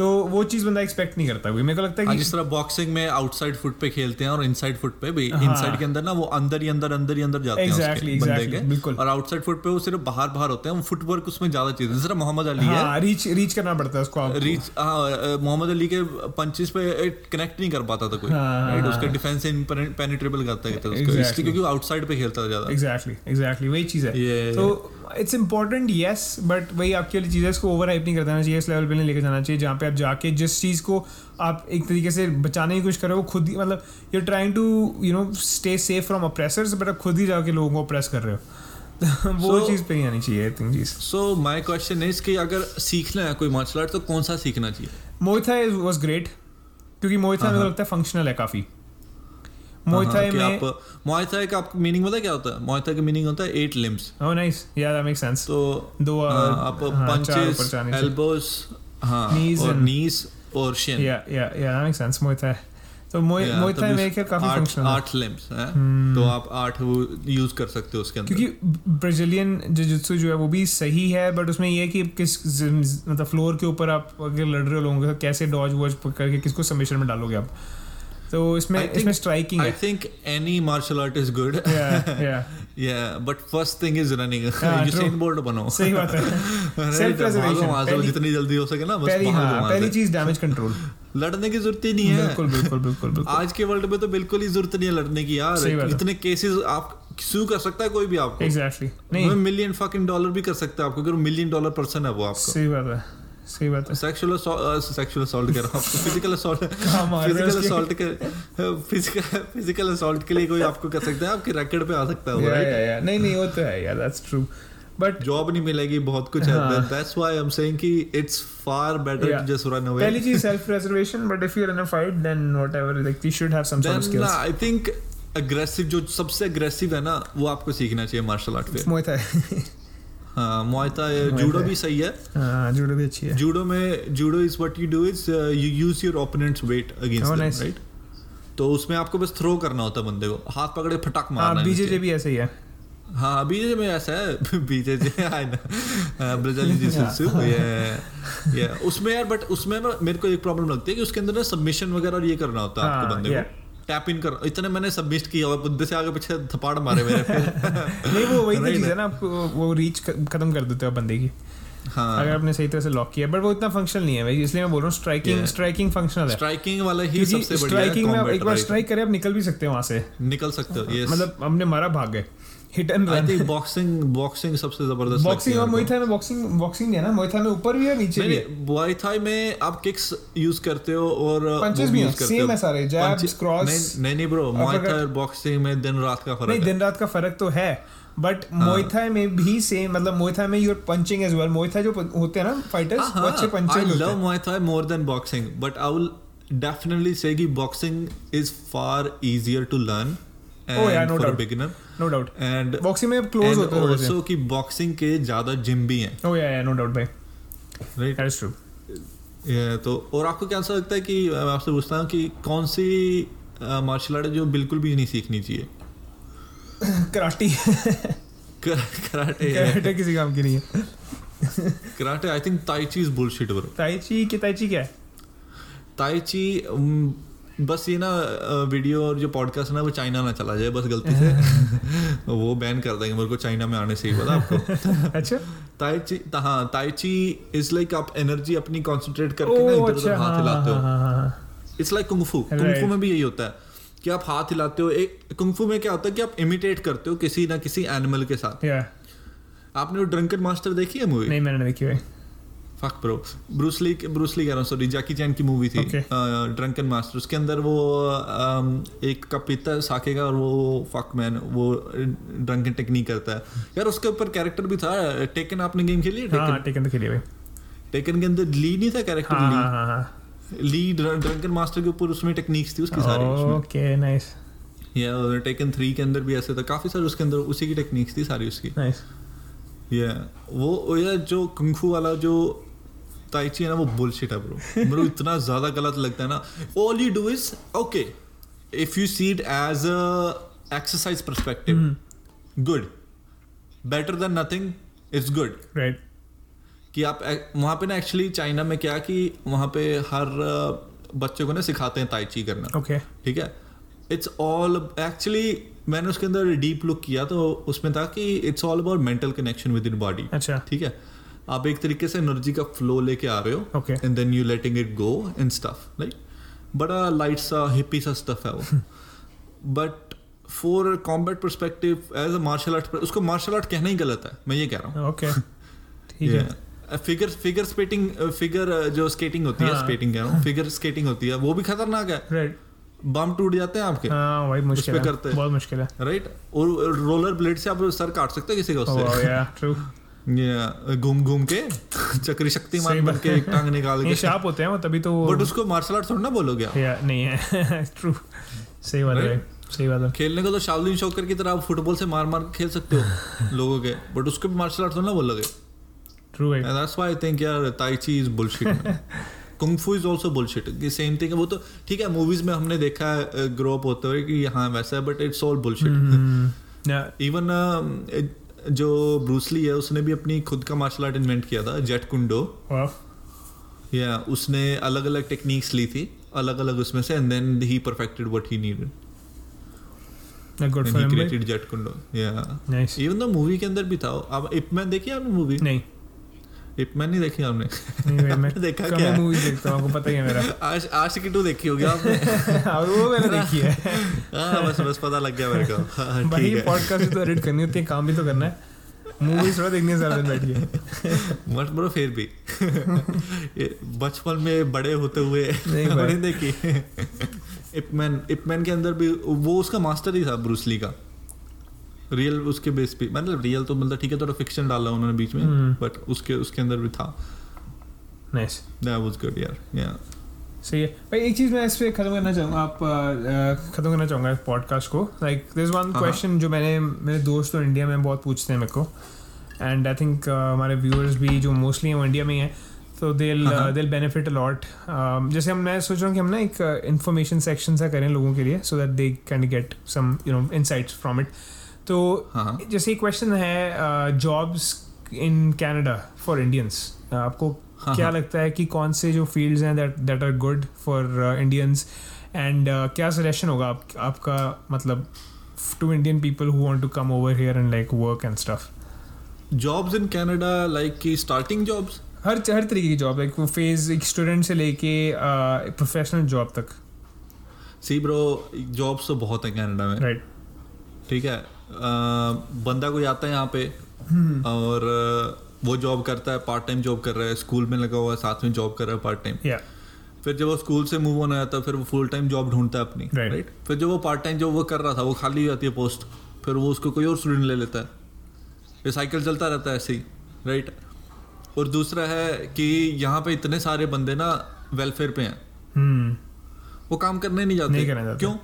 तो वो चीज़ बंदा एक्सपेक्ट नहीं करता कोई मेरे को लगता है हाँ, कि जिस तरह बॉक्सिंग में आउटसाइड फुट पे खेलते हैं और इनसाइड फुट पे भी हाँ। इनसाइड के अंदर ना वो अंदर ही अंदर अंदर ही अंदर जाते Exactly, हैं उसके बंदे के बिल्कुल। और आउटसाइड फुट पे वो सिर्फ़ बाहर बाहर होते हैं वो फुटवर्क उसमें ज़्यादा चाहिए जिस तरह मोहम्मद अली है हाँ रीच रीच करना पड़ता है उसको रीच हाँ मोहम्मद अली के पंचेस पे कनेक्ट नहीं कर पाता था कोई हाँ, राइट हाँ, उसके हाँ। डिफेंस पेनिट्रेबल करता Exactly. इसलिए क्योंकि आउटसाइड पे खेलता था ज़्यादा एग्जैक्टली एग्जैक्टली वही चीज़ है तो इट्स इंपॉर्टेंट येस बट वही आपकी वाली चीज़ें इसको ओवर हाइप नहीं कर देना चाहिए इस लेवल पे नहीं लेके जाना चाहिए जहाँ पे आप जाके जिस चीज़ को आप एक तरीके से बचाने की कोशिश कर रहे हो वो खुद ही मतलब you trying to you know stay safe from oppressors but आप खुद ही जाके लोगों को अप्रेस कर रहे हो। [laughs] वो So- चीज़ पे ही आनी चाहिए आई थिंक चीज़ सो माई क्वेश्चन इज़ कि अगर सीखना है कोई मार्शल आर्ट तो कौन सा सीखना चाहिए? मोइथा वॉज़ ग्रेट क्योंकि मोइथा हाँ, मेरे को हाँ। लगता है फंक्शनल है काफ़ी। मोइथा कि में आप का आपका मीनिंग पता क्या होता है का मीनिंग होता है eight limbs oh nice yeah that makes sense तो दो आप पंचेस एल्बोस हाँ और नीज और शिन या या या दैट मेक्स सेंस तो में ख्याल काफ़ी फंक्शनल है। आठ लिम्स हैं? तो आप आठ वो यूज़ कर सकते हो उसके अंदर। क्योंकि ब्राजीलियन जिजित्सु जो है वो भी सही है बट उसमें ये है कि किस मतलब फ्लोर के ऊपर आप अगर लड़ रहे हो लोगों के कैसे डॉज वॉज़ करके किसको सबमिशन में डालोगे आप? तो इसमें think- इसमें striking I think any martial art is good Yeah, yeah. या but first thing is running Usain Bolt बनो। [laughs] सही बात है। [laughs] अरे, Self preservation, भागो वहाँ से, पहली- जितनी जल्दी हो सके ना बस पहली हाँ पहली चीज़ डैमेज कंट्रोल लड़ने की ज़रूरत ही नहीं है। बिल्कुल बिल्कुल बिल्कुल बिल्कुल। आज के वर्ल्ड में तो बिल्कुल ही ज़रूरत नहीं है लड़ने की यार। इतने केसेस आप सू कर सकता है कोई भी आपको। Exactly exactly. नहीं। मिलियन फकिंग डॉलर भी कर सकता है आपको अगर मिलियन डॉलर पर्सन है वो आपको। सही बात है। सही बात है। सेक्सुअल सेक्सुअल असॉल्ट रहा हूँ फ़िज़िकल असॉल्ट हो फ़िज़िकल असॉल्ट के फ़िज़िकल फ़िज़िकल असॉल्ट के लिए कोई आपको कर सकता है आपके रैकेट पे आ सकता है या या नहीं नहीं वो तो है यार दैट्स ट्रू बट जॉब नहीं मिलेगी बहुत कुछ है। हाँ. That's why I am saying कि it's far better to just run away पहली चीज़ self preservation but if you are in a fight then whatever like you should have some sort of skills I think aggressive जो सबसे aggressive है ना वो आपको सीखना चाहिए मार्शल आर्ट थाई हाँ जूडो भी सही है। हाँ जूडो भी अच्छी है। जूडो में judo is what you do is you use your opponent's weight against right तो उसमें आपको बस थ्रो करना होता है बंदे को। हाथ पकड़े फटक मारना है बीजेजे भी ऐसे ही है। हाँ बीजे में ऐसा है। बीजे आई नो ब्राजीलियन जिसु ये ये उसमें यार बट उसमें मेरे को एक प्रॉब्लम लगती है कि उसके अंदर ना सबमिशन वगैरह और ये करना होता है आपको हाँ, बंदे को। टैप इन कर। इतने मैंने सबमिट किया और बंदे से आगे पीछे थपाड़ मारे मेरे। [laughs] नहीं वो वही तो चीज़ है ना आप वो रीच खत्म कर देते हो बंदे की। हाँ। अगर आपने सही तरह से लॉक किया बट वो इतना फंक्शनल नहीं है भाई इसलिए मैं बोल रहा हूँ स्ट्राइकिंग स्ट्राइकिंग फंक्शनल है। स्ट्राइकिंग वाला ही सबसे बढ़िया स्ट्राइकिंग में आप एक बार स्ट्राइक करे आप निकल भी सकते हो वहाँ से। निकल सकते हो. मतलब हमने मारा भाग गए। Hit and I run think boxing boxing सबसे ज़बरदस्त बॉक्सिंग और में बॉक्सिंग बॉक्सिंग है ना में ऊपर भी है नीचे भी में आप किक्स यूज़ करते हो और Punches वो भी करते same हो। है सारे, Punches- cross, नहीं नहीं ब्रो और बॉक्सिंग में दिन रात का फ़र्क नहीं दिन रात का फ़र्क तो है। बट हाँ। मोइथाई में भी सेम मतलब मोइथाई में your punching as well Muay Thai जो होते हैं ना फाइटर्स वो अच्छे आई पंचर होते लव हैं। Muay Thai more than boxing but I will definitely say कि boxing is far easier to learn Oh, yeah, no doubt. में होते हैं कि के ज़्यादा भी हैं। या या भाई ये तो और आपको क्या ऐसा लगता है कि मैं आपसे पूछता हूँ कि कौन सी मार्शल आर्ट जो बिल्कुल भी नहीं सीखनी चाहिए? कराटी। कराटे कराटे किसी काम की नहीं है। Karate I think tai chi is bullshit bro tai chi की ताइची क्या है? ताइची um, बस ये ना वीडियो और जो पॉडकास्ट है ना वो चाइना ना चला जाए बस गलती से। [laughs] वो बैन कर देंगे मेरे को चाइना में आने से ही पता आपको। [laughs] अच्छा। ताइची हाँ ताइची इज़ लाइक आप एनर्जी अपनी कंसंट्रेट करके ना इधर अच्छा उधर हाथ हाँ हिलाते हाँ। It's like kung fu kung fu Right. में भी यही होता है। कि आप हाथ हिलाते हो एक कुंगफू में क्या होता है कि आप इमिटेट करते हो किसी ना किसी एनिमल के साथ। या आपने वो ड्रंकन मास्टर देखी है मूवी नहीं मैंने देखी भाई। फक ब्रो ब्रूसली ब्रूसली कह रहा हूँ सॉरी जैकी चैन की मूवी थी Okay. ड्रंकन मास्टर उसके अंदर वो um, एक कप पीता साके का और वो फक मैन वो ड्रंकन टेक्निक करता है। यार उसके ऊपर कैरेक्टर भी था टेकन आपने गेम खेली है? हाँ टेकन टेकन तो खेली भाई। टेकन के अंदर ली नहीं था हाँ कैरेक्टर हाँ ली हाँ हाँ। ली ड्रंकन मास्टर के ऊपर उसमें टेक्निक्स थी उसकी सारी okay nice yeah Tekken three के अंदर भी ऐसे था। काफ़ी सारे उसके अंदर उसी की टेक्निक्स थी सारी उसकी। नाइस या वो यार जो कुंफू वाला जो ताइची है ना वो बुलशिट है ब्रो को इतना ज़्यादा गलत लगता है ना। All you do is okay if you see it as a exercise perspective good better than nothing it's good right कि आप वहाँ पे ना एक्चुअली चाइना में क्या कि वहाँ पे हर बच्चे को ना सिखाते हैं ताइची करना। ओके ठीक है? इट्स ऑल एक्चुअली मैंने उसके अंदर डीप लुक किया तो उसमें था कि it's all about mental connection within body अच्छा। ठीक है? आप एक तरीके से एनर्जी का फ्लो लेके आ रहे हो। Okay. And then you letting it go and stuff right बड़ा लाइट सा हिप्पी सा स्टफ़ है वो। But for combat perspective as a martial art उसको मार्शल आर्ट कहना ही गलत है मैं ये कह रहा हूँ। ओके [laughs] ठीक है। फिगर फिगर स्केटिंग फिगर जो स्केटिंग होती है हाँ। स्केटिंग कह रहा हूँ फिगर स्केटिंग होती है वो भी खतरनाक है। राइट बम टूट जाते हैं आपके। हाँ भाई मुश्किल है। करते बहुत मुश्किल है। राइट और रोलर ब्लेड से आप सर काट सकते हैं किसी का ओह उससे ट्रू ये [laughs] घूम घूम के चक्री शक्ति शक्तिमान बन के एक टांग निकाल [laughs] के। शार्प होते हैं वो तभी तो बट उसको मार्शल आर्ट थोड़ा ना बोलोगे नहीं है। [laughs] ट्रू सही बात है सही बात है। खेलने को तो शावलिन शोकर की तरह आप फुटबॉल से मार मार के खेल सकते हो लोगों के। बट उसको भी मार्शल आर्ट थोड़ा ना बोलोगे। True And that's why I think यार tai chi is bullshit kung fu is also bullshit same thing वो तो ठीक है मूवीज़ में हमने देखा है ग्रो अप होते हुए कि हाँ वैसा है but it's all bullshit even जो ब्रूसली है उसने भी अपनी खुद का मार्शल आर्ट इन्वेंट किया था जेट कुंडो या उसने अलग अलग टेक्निक्स ली थी अलग अलग उसमें से and then he perfected what he needed good for him created jeet kune do yeah nice even the movie के अंदर भी था अब इपमैन देखी आपने मूवी नहीं. इपमैन नहीं देखी आपने। नहीं भाई मैं [laughs] देखा क्या? मूवीज़ देखता हूँ आपको पता ही है मेरा। आज आज की टू देखी होगी आपने। [laughs] और वो मैंने देखी है। [laughs] हाँ बस बस पता लग गया मेरे को। हाँ, भाई पॉडकास्ट तो एडिट करनी होती है काम भी तो करना है। मूवीज़ थोड़ा देखनी है सारा दिन बैठ मत ब्रो फिर भी। बचपन में बड़े होते हुए नहीं बड़े देखी। इपमैन इपमैन के अंदर भी वो उसका मास्टर ही था ब्रूसली का। रियल उसके बेस पे मतलब रियल तो मतलब ठीक है थोड़ा फिक्शन डाला उन्होंने बीच में हम्म। बट उसके उसके अंदर भी था। नाइस दैट वाज गुड यार या सही है। भाई एक चीज़ मैं इस पे खत्म करना चाहूँगा आप खत्म करना चाहूँगा इस पॉडकास्ट को। लाइक दिस वन हाँ। क्वेश्चन जो मैंने मेरे दोस्त तो इंडिया में बहुत पूछते हैं मेरे को। एंड आई थिंक हमारे व्यूअर्स भी जो मोस्टली हैं इंडिया में ही हैं तो दिल। दिल बेनिफिट अलॉट जैसे हम मैं सोच रहा हूँ कि हम ना एक इन्फॉर्मेशन सेक्शन सा करें लोगों के लिए so that they can get some you know insights from it तो हाँ। हाँ जैसे क्वेश्चन है jobs in Canada for Indians आपको हाँ, क्या हाँ। लगता है कि कौन से जो फील्ड्स हैं that that are good for Indians and क्या सजेशन होगा आप, आपका मतलब to Indian people who want to come over here and like work and stuff jobs in Canada like की स्टार्टिंग जॉब्स हर हर तरीके की जॉब लाइक फ़ेज़ एक स्टूडेंट से लेके प्रोफेशनल जॉब तक। सी ब्रो जॉब्स तो बहुत है कनाडा में। Right right. ठीक है? बंदा कोई आता है यहाँ पे और वो जॉब करता है पार्ट टाइम जॉब कर रहा है स्कूल में लगा हुआ है साथ में जॉब कर रहा है पार्ट टाइम फिर जब वो स्कूल से मूव ऑन आता है फिर वो फुल टाइम जॉब ढूंढता है अपनी राइट Right. राइट फिर जब वो पार्ट टाइम जॉब वो कर रहा था वो खाली हो जाती है पोस्ट फिर वो उसको कोई और स्टूडेंट ले लेता है। ये साइकिल चलता रहता है ऐसे ही राइट और दूसरा है कि यहाँ पे इतने सारे बंदे ना वेलफेयर पे हैं। हम्म वो काम करने नहीं जाते। नहीं करना चाहते। क्यों?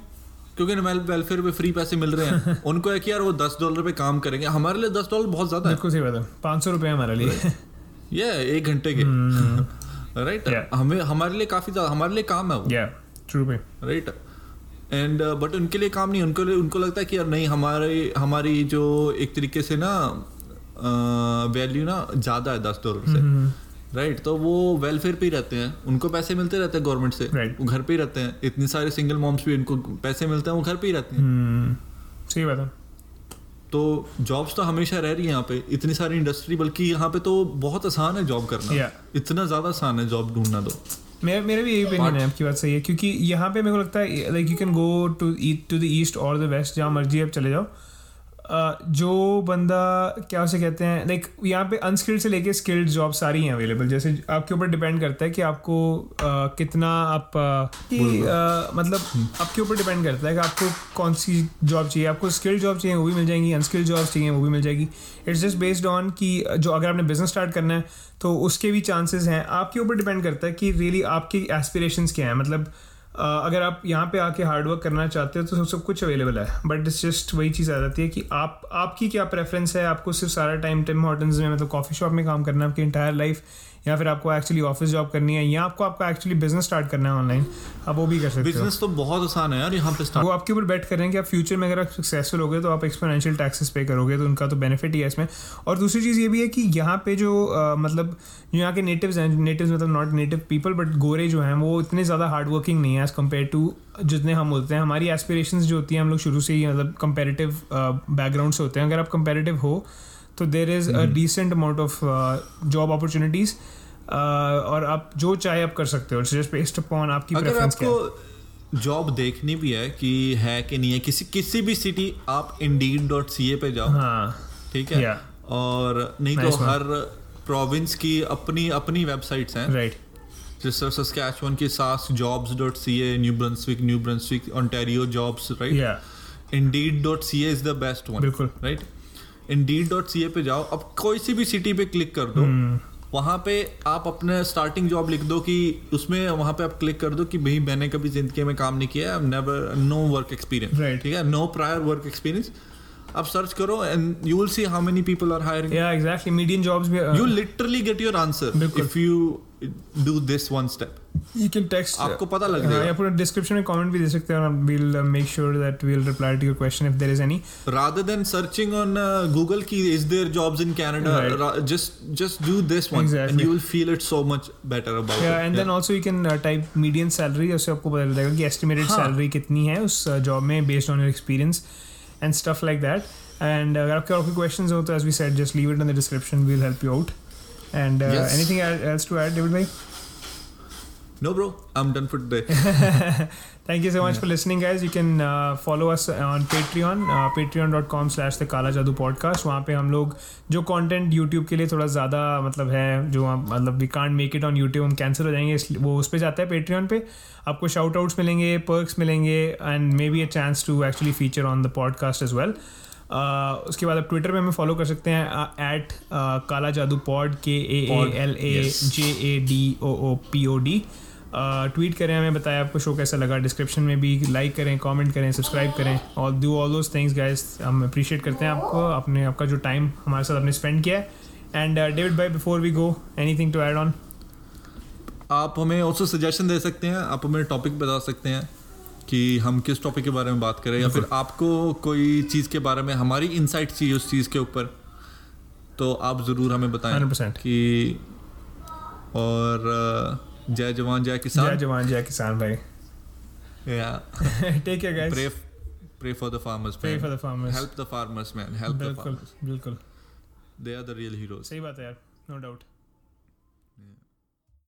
क्योंकि वेलफेयर पे फ्री पैसे मिल रहे हैं। [laughs] उनको है कि यार वो दस डॉलर पे काम करेंगे। हमारे लिए दस डॉलर बहुत ज़्यादा है। बिल्कुल सही बात है। पाँच सौ रुपये हमारे लिए। [laughs] ये एक घंटे के। [laughs] राइट हमें हमारे लिए काफ़ी ज़्यादा हमारे लिए काम है वो। ट्रू राइट एंड बट उनके लिए काम नहीं उनको लिए उनको लगता है कि यार नहीं हमारे हमारी जो एक तरीके से ना वैल्यू ना ज़्यादा है दस डॉलर हम्म, से राइट तो वो वेलफेयर पे ही रहते हैं। उनको पैसे मिलते रहते हैं गवर्नमेंट से। Right. वो घर पे ही रहते हैं। इतने सारे सिंगल मॉम्स भी उनको पैसे मिलते हैं वो घर पे ही रहती हैं। हम्म सही बात है। तो जॉब्स तो हमेशा रह रही है यहाँ पे। इतनी सारी इंडस्ट्री बल्कि यहाँ पे तो बहुत आसान है जॉब करना। Yeah. इतना ज़्यादा आसान है जॉब ढूंढना तो। मेरा मेरा भी यही ओपिनियन है आपकी बात सही है क्योंकि यहाँ पे मेरे को लगता है like you can go to to the east और द वेस्ट जहाँ मर्ज़ी आप चले जाओ। जो बंदा क्या उसे कहते हैं लाइक यहाँ पे अनस्किल्ड से लेके स्किल्ड जॉब सारी हैं अवेलेबल जैसे आपके ऊपर डिपेंड करता है कि आपको कितना आप कि मतलब आपके ऊपर डिपेंड करता है कि आपको कौन सी जॉब चाहिए। आपको स्किल्ड जॉब चाहिए वो भी मिल जाएँगी। अनस्किल्ड जॉब चाहिए वो भी मिल जाएगी। इट्स जस्ट बेस्ड ऑन कि जो अगर आपने बिज़नेस स्टार्ट करना है तो उसके भी चांसेस हैं। आपके ऊपर डिपेंड करता है कि रियली आपकी एस्पिरेशंस क्या हैं। मतलब अगर आप यहाँ पे आके हार्ड वर्क करना चाहते हो तो सब कुछ अवेलेबल है। बट इट्स जस्ट वही चीज़ आ जाती है कि आप आपकी क्या प्रेफरेंस है? आपको सिर्फ़ सारा टाइम टिम हॉटन्स में मतलब कॉफ़ी शॉप में काम करना है आपकी इंटायर लाइफ या फिर आपको एक्चुअली ऑफ़िस जॉब करनी है या आपको आपका एक्चुअली बिज़नेस स्टार्ट करना है ऑनलाइन आप वो भी कर सकते हो। बिज़नेस तो बहुत आसान है यार यहाँ पे स्टार्ट वो आपके ऊपर बैठ कर रहे हैं कि आप फ्यूचर में अगर आप सक्सेसफुल हो गए तो आप एक्सपोनेंशियल टैक्सेस पे करोगे तो उनका तो बेनिफिट ही है इसमें। और दूसरी चीज़ ये भी है कि यहाँ पे जो अ, मतलब जो यहाँ के नेटिव्स हैं नेटिव्स मतलब नॉट नेटिव पीपल बट गोरे जो हैं वो इतने ज़्यादा हार्ड वर्किंग नहीं है एज़ कंपेयर टू जितने हम होते हैं। हमारी एस्पिरेशंस जो होती हैं हम लोग शुरू से ही मतलब कंपेरेटिव बैकग्राउंड से होते हैं। अगर आप कंपेरेटिव हो तो there is a decent amount of job opportunities और आप जो चाहे आप कर सकते हो जस्ट बेस्ड अपॉन आपकी अगर प्रेफरेंस क्या है आपको जॉब देखनी भी है कि है कि नहीं है किसी किसी भी सिटी आप इंडीड डॉट सी ए पे जाओ हाँ। ठीक है? Yeah. और नहीं Nice तो हर प्रोविंस की अपनी अपनी वेबसाइट्स हैं। राइट जैसे सस्कैचुअन की Sask jobs dot C A New Brunswick New Brunswick Ontario jobs right Indeed dot C A is the best one बिल्कुल। Right Indeed dot C A पे जाओ अब कोई सी भी सिटी पे क्लिक कर दो हम्म। वहाँ पे आप अपने स्टार्टिंग जॉब लिख दो कि उसमें वहाँ पे आप क्लिक कर दो कि भाई मैंने कभी ज़िंदगी में काम नहीं किया नेवर नो वर्क एक्सपीरियंस. ठीक है? नो प्रायर वर्क एक्सपीरियंस आप सर्च करो and you will see how many people are hiring या एग्जैक्टली मीडियम जॉब्स भी you literally get your answer if you do this one step you can text आपको पता लग हाँ, जाएगा। या पूरा डिस्क्रिप्शन में कमेंट भी दे सकते हैं और we'll make sure that we'll reply to your question if there is any rather than searching on uh, google ki is there jobs in canada Right. ra- just just do this one and Exactly. you will feel it so much better about या it. And then also you can type medium salary उससे आपको पता चल जाएगा कि estimated हाँ। Salary कितनी है उस जॉब में based on your experience and stuff like that and अगर आपके और कोई क्वेश्चंस हो तो as we said just leave it in the description we'll help you out and Yes. Anything else to add David भाई no bro i'm done for today Thank you so much yeah. for listening, guys. You can uh, follow us on Patreon, uh, patreon.com slash the Kala Jadoo podcast. वहाँ पे हम लोग जो content YouTube के लिए थोड़ा ज़्यादा मतलब है जो मतलब we can't make it on YouTube हम कैंसिल हो जाएँगे इसलिए वो उस पर जाता है Patreon पे आपको शाउट आउट्स मिलेंगे पर्क्स मिलेंगे and may be a chance to actually feature on the podcast as well Uh, उसके बाद आप ट्विटर पे हमें फॉलो कर सकते हैं eight Kala Jadoo pod K A L A J A D O O P O D tweet करें हमें बताएँ आपको शो कैसा लगा। डिस्क्रिप्शन में भी लाइक करें कमेंट करें सब्सक्राइब करें। और do all those things guys हम अप्रिशिएट करते हैं आपको अपने आपका जो टाइम हमारे साथ आपने स्पेंड किया है। एंड डेविड भाई before we go anything to add on आप हमें ऑल्सो सजेशन दे सकते हैं आप हमें टॉपिक बता सकते हैं। कि हम किस टॉपिक के बारे में बात करें या फिर आपको कोई चीज़ के बारे में हमारी इंसाइट चाहिए उस चीज़ के ऊपर तो आप ज़रूर हमें बताएँ 100% कि और जय जवान जय किसान। जय जवान जय किसान भाई। Yeah. Take care guys pray pray for the farmers Pray man. for the farmers. help the farmers man. Help the बिल्कुल they are the real heroes. सही बात है यार नो डाउट